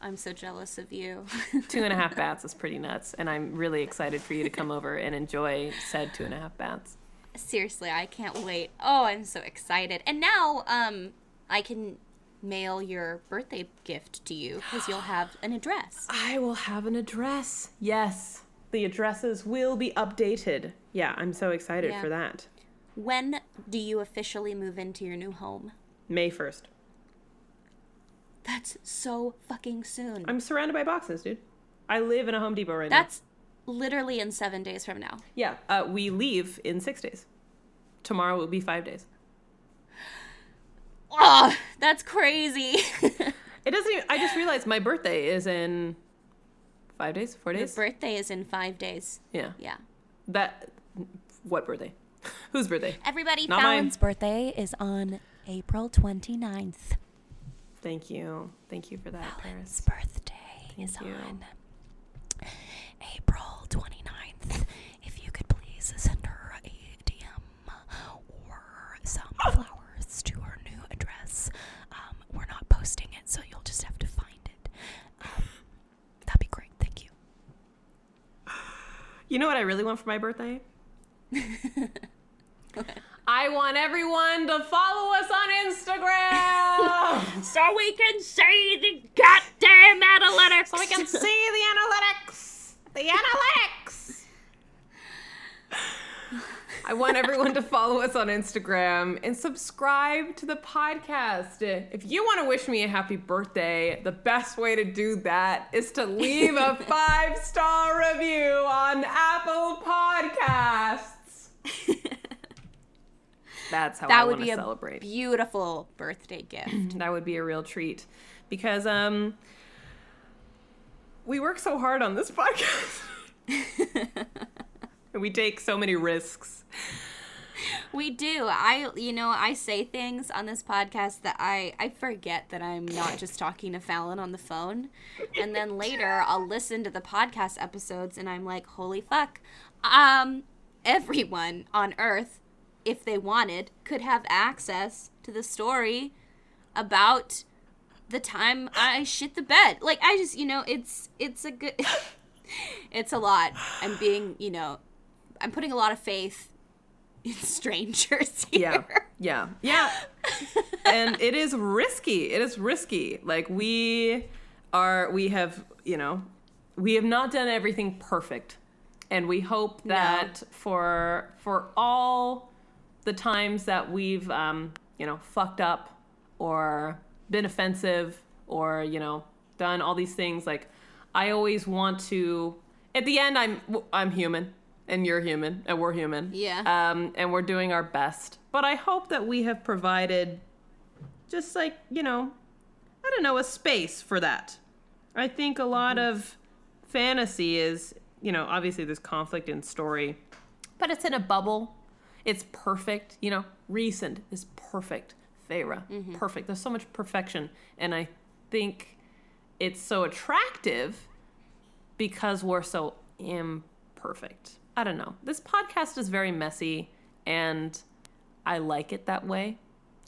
I'm so jealous of you. two and a half baths is pretty nuts, and I'm really excited for you to come over and enjoy said two and a half baths. Seriously, I can't wait. Oh, I'm so excited. And now, um, I can mail your birthday gift to you because you'll have an address. I will have an address. Yes, the addresses will be updated. Yeah, I'm so excited Yeah. for that. When do you officially move into your new home? May 1st. That's so fucking soon. I'm surrounded by boxes, dude. I live in a Home Depot right now. That's literally in seven days from now. Yeah, uh, we leave in six days. Tomorrow will be five days. Oh, that's crazy. It doesn't even, I just realized my birthday is in five days, four days. Your birthday is in five days. yeah. Yeah. That, what birthday? Whose birthday? Everybody, Not mine. Fallon's birthday is on April 29th. Thank you. Thank you for that, Fallon's Paris. birthday is you. on April 29th. If you could please send her a DM or some flowers to her new address. Um, we're not posting it, so you'll just have to find it. Um, that'd be great. Thank you. You know what I really want for my birthday? I want everyone to follow us on Instagram So we can see the goddamn analytics. so we can see the analytics. The analytics. I want everyone to follow us on Instagram and subscribe to the podcast. If you want to wish me a happy birthday, the best way to do that is to leave a five star review on Apple Podcasts. That's how I That would want be a celebrate. beautiful birthday gift. that would be a real treat because um we work so hard on this podcast. we take so many risks. we do. I you know, I say things on this podcast that I I forget that I'm not just talking to Fallon on the phone. And then later I'll listen to the podcast episodes and I'm like, "Holy fuck." Um everyone on earth if they wanted could have access to the story about the time I shit the bed. Like I just, you know, it's it's a good it's a lot. I'm being, you know, I'm putting a lot of faith in strangers here. Yeah. Yeah. Yeah. and it is risky. It is risky. Like we are we have, you know, we have not done everything perfect. And we hope that for for all the times that we've um, you know, fucked up or been offensive or, you know, done all these things like I always want to at the end I'm I'm human and you're human and we're human. Yeah. Um and we're doing our best. But I hope that we have provided just like, you know, I don't know, a space for that. I think a lot of fantasy is, you know, obviously there's conflict in story, but it's in a bubble. It's perfect, you know, Rhysand is perfect. Feyre, mm-hmm. perfect. There's so much perfection. And I think it's so attractive because we're so imperfect. I don't know. This podcast is very messy and I like it that way,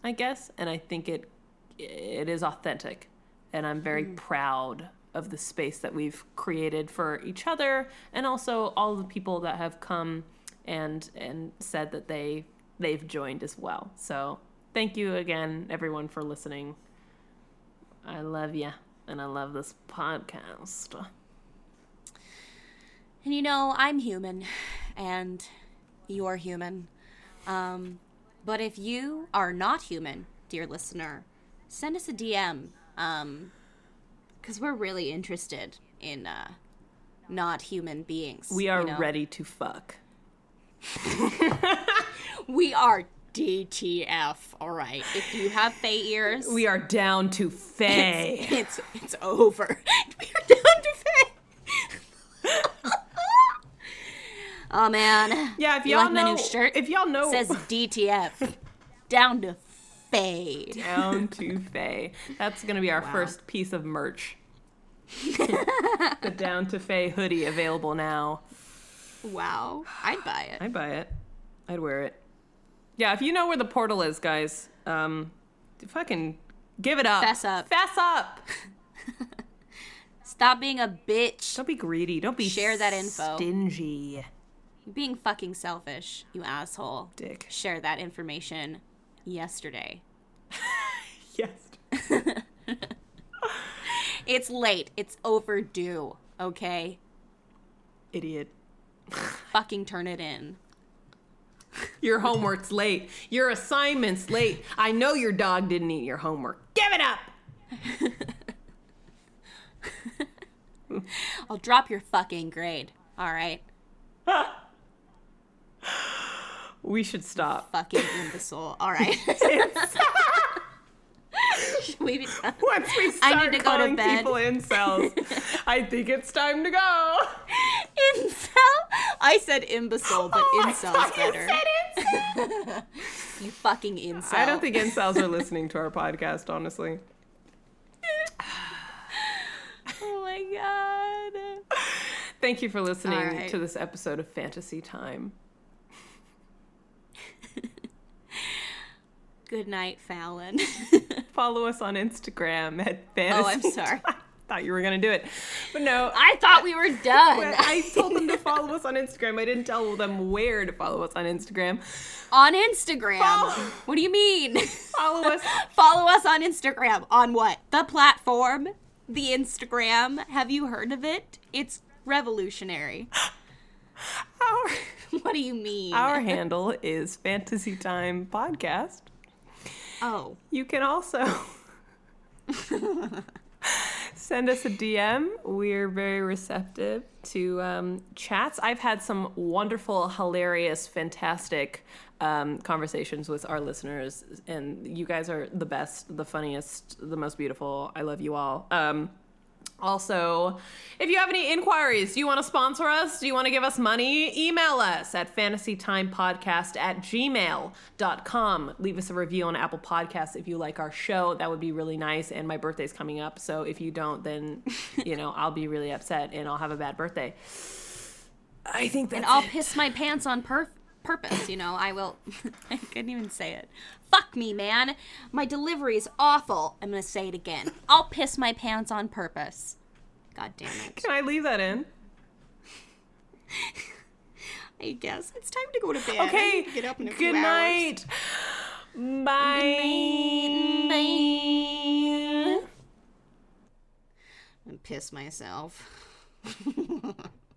I guess, and I think it it is authentic and I'm very mm-hmm. proud of the space that we've created for each other and also all the people that have come and and said that they they've joined as well. So, thank you again everyone for listening. I love you and I love this podcast. And you know, I'm human and you're human. Um, but if you are not human, dear listener, send us a DM. Um, because we're really interested in uh, not human beings. We are you know? ready to fuck. We are DTF. All right. If you have Fey ears, We are down to Fey. it's it's over. we are down to Fey. oh man. Yeah, if You y'all like know, my new shirt? if y'all know, says DTF. down to Fey. down to Fey. That's gonna be our first piece of merch. the Down to Fey hoodie available now. Wow. I'd buy it. I'd buy it. I'd wear it. Yeah, if you know where the portal is, guys, um, fucking give it up. Fess up. Fess up. Stop being a bitch. Don't be greedy. Don't be Share that info. Stingy. You're being fucking selfish, you asshole. Dick. Share that information yesterday. Yes. It's late. It's overdue. Okay? Idiot. Fucking turn it in. Your homework's late. Your assignment's late. I know your dog didn't eat your homework. Give it up. I'll drop your fucking grade. All right? We should stop. Fucking imbecile. All right. We? Once we I start need to go to calling bed. people incels, I think it's time to go. Incel? I said imbecile, but Oh, I incel's you better. said incel. You fucking incel. I don't think incels are listening to our podcast, honestly. Oh my god. Thank you for listening All right. to this episode of Fantasy Time. Good night, Fallon. Follow us on Instagram at Fantasy. Oh, I'm sorry. Thought you were gonna do it, but no. I thought we were done. I told them to follow us on Instagram. I didn't tell them where to follow us on Instagram. on Instagram. Follow- What do you mean? Follow us. Follow us on Instagram. On what? The platform? The Instagram? Have you heard of it? It's revolutionary. Our, what do you mean? Our handle is Fantasy Time Podcast. oh, You can also send us a DM. We're very receptive to um, chats. I've had some wonderful, hilarious, fantastic um, conversations with our listeners, and you guys are the best, the funniest, the most beautiful. I love you all. Um, also, if you have any inquiries, do you want to sponsor us? Do you want to give us money? Email us at fantasytimepodcast at gmail.com. Leave us a review on Apple Podcasts if you like our show. That would be really nice. And my birthday's coming up. So if you don't, then, you know, I'll be really upset and I'll have a bad birthday. I think that's and I'll it. piss my pants on pur- purpose. You know, I will. I couldn't even say it. Fuck me, man. My delivery is awful. I'm gonna say it again. I'll piss my pants on purpose. God damn it. Can I leave that in? I guess it's time to go to bed. Okay. to get up in a Good hours. night. Bye. I'm gonna piss myself.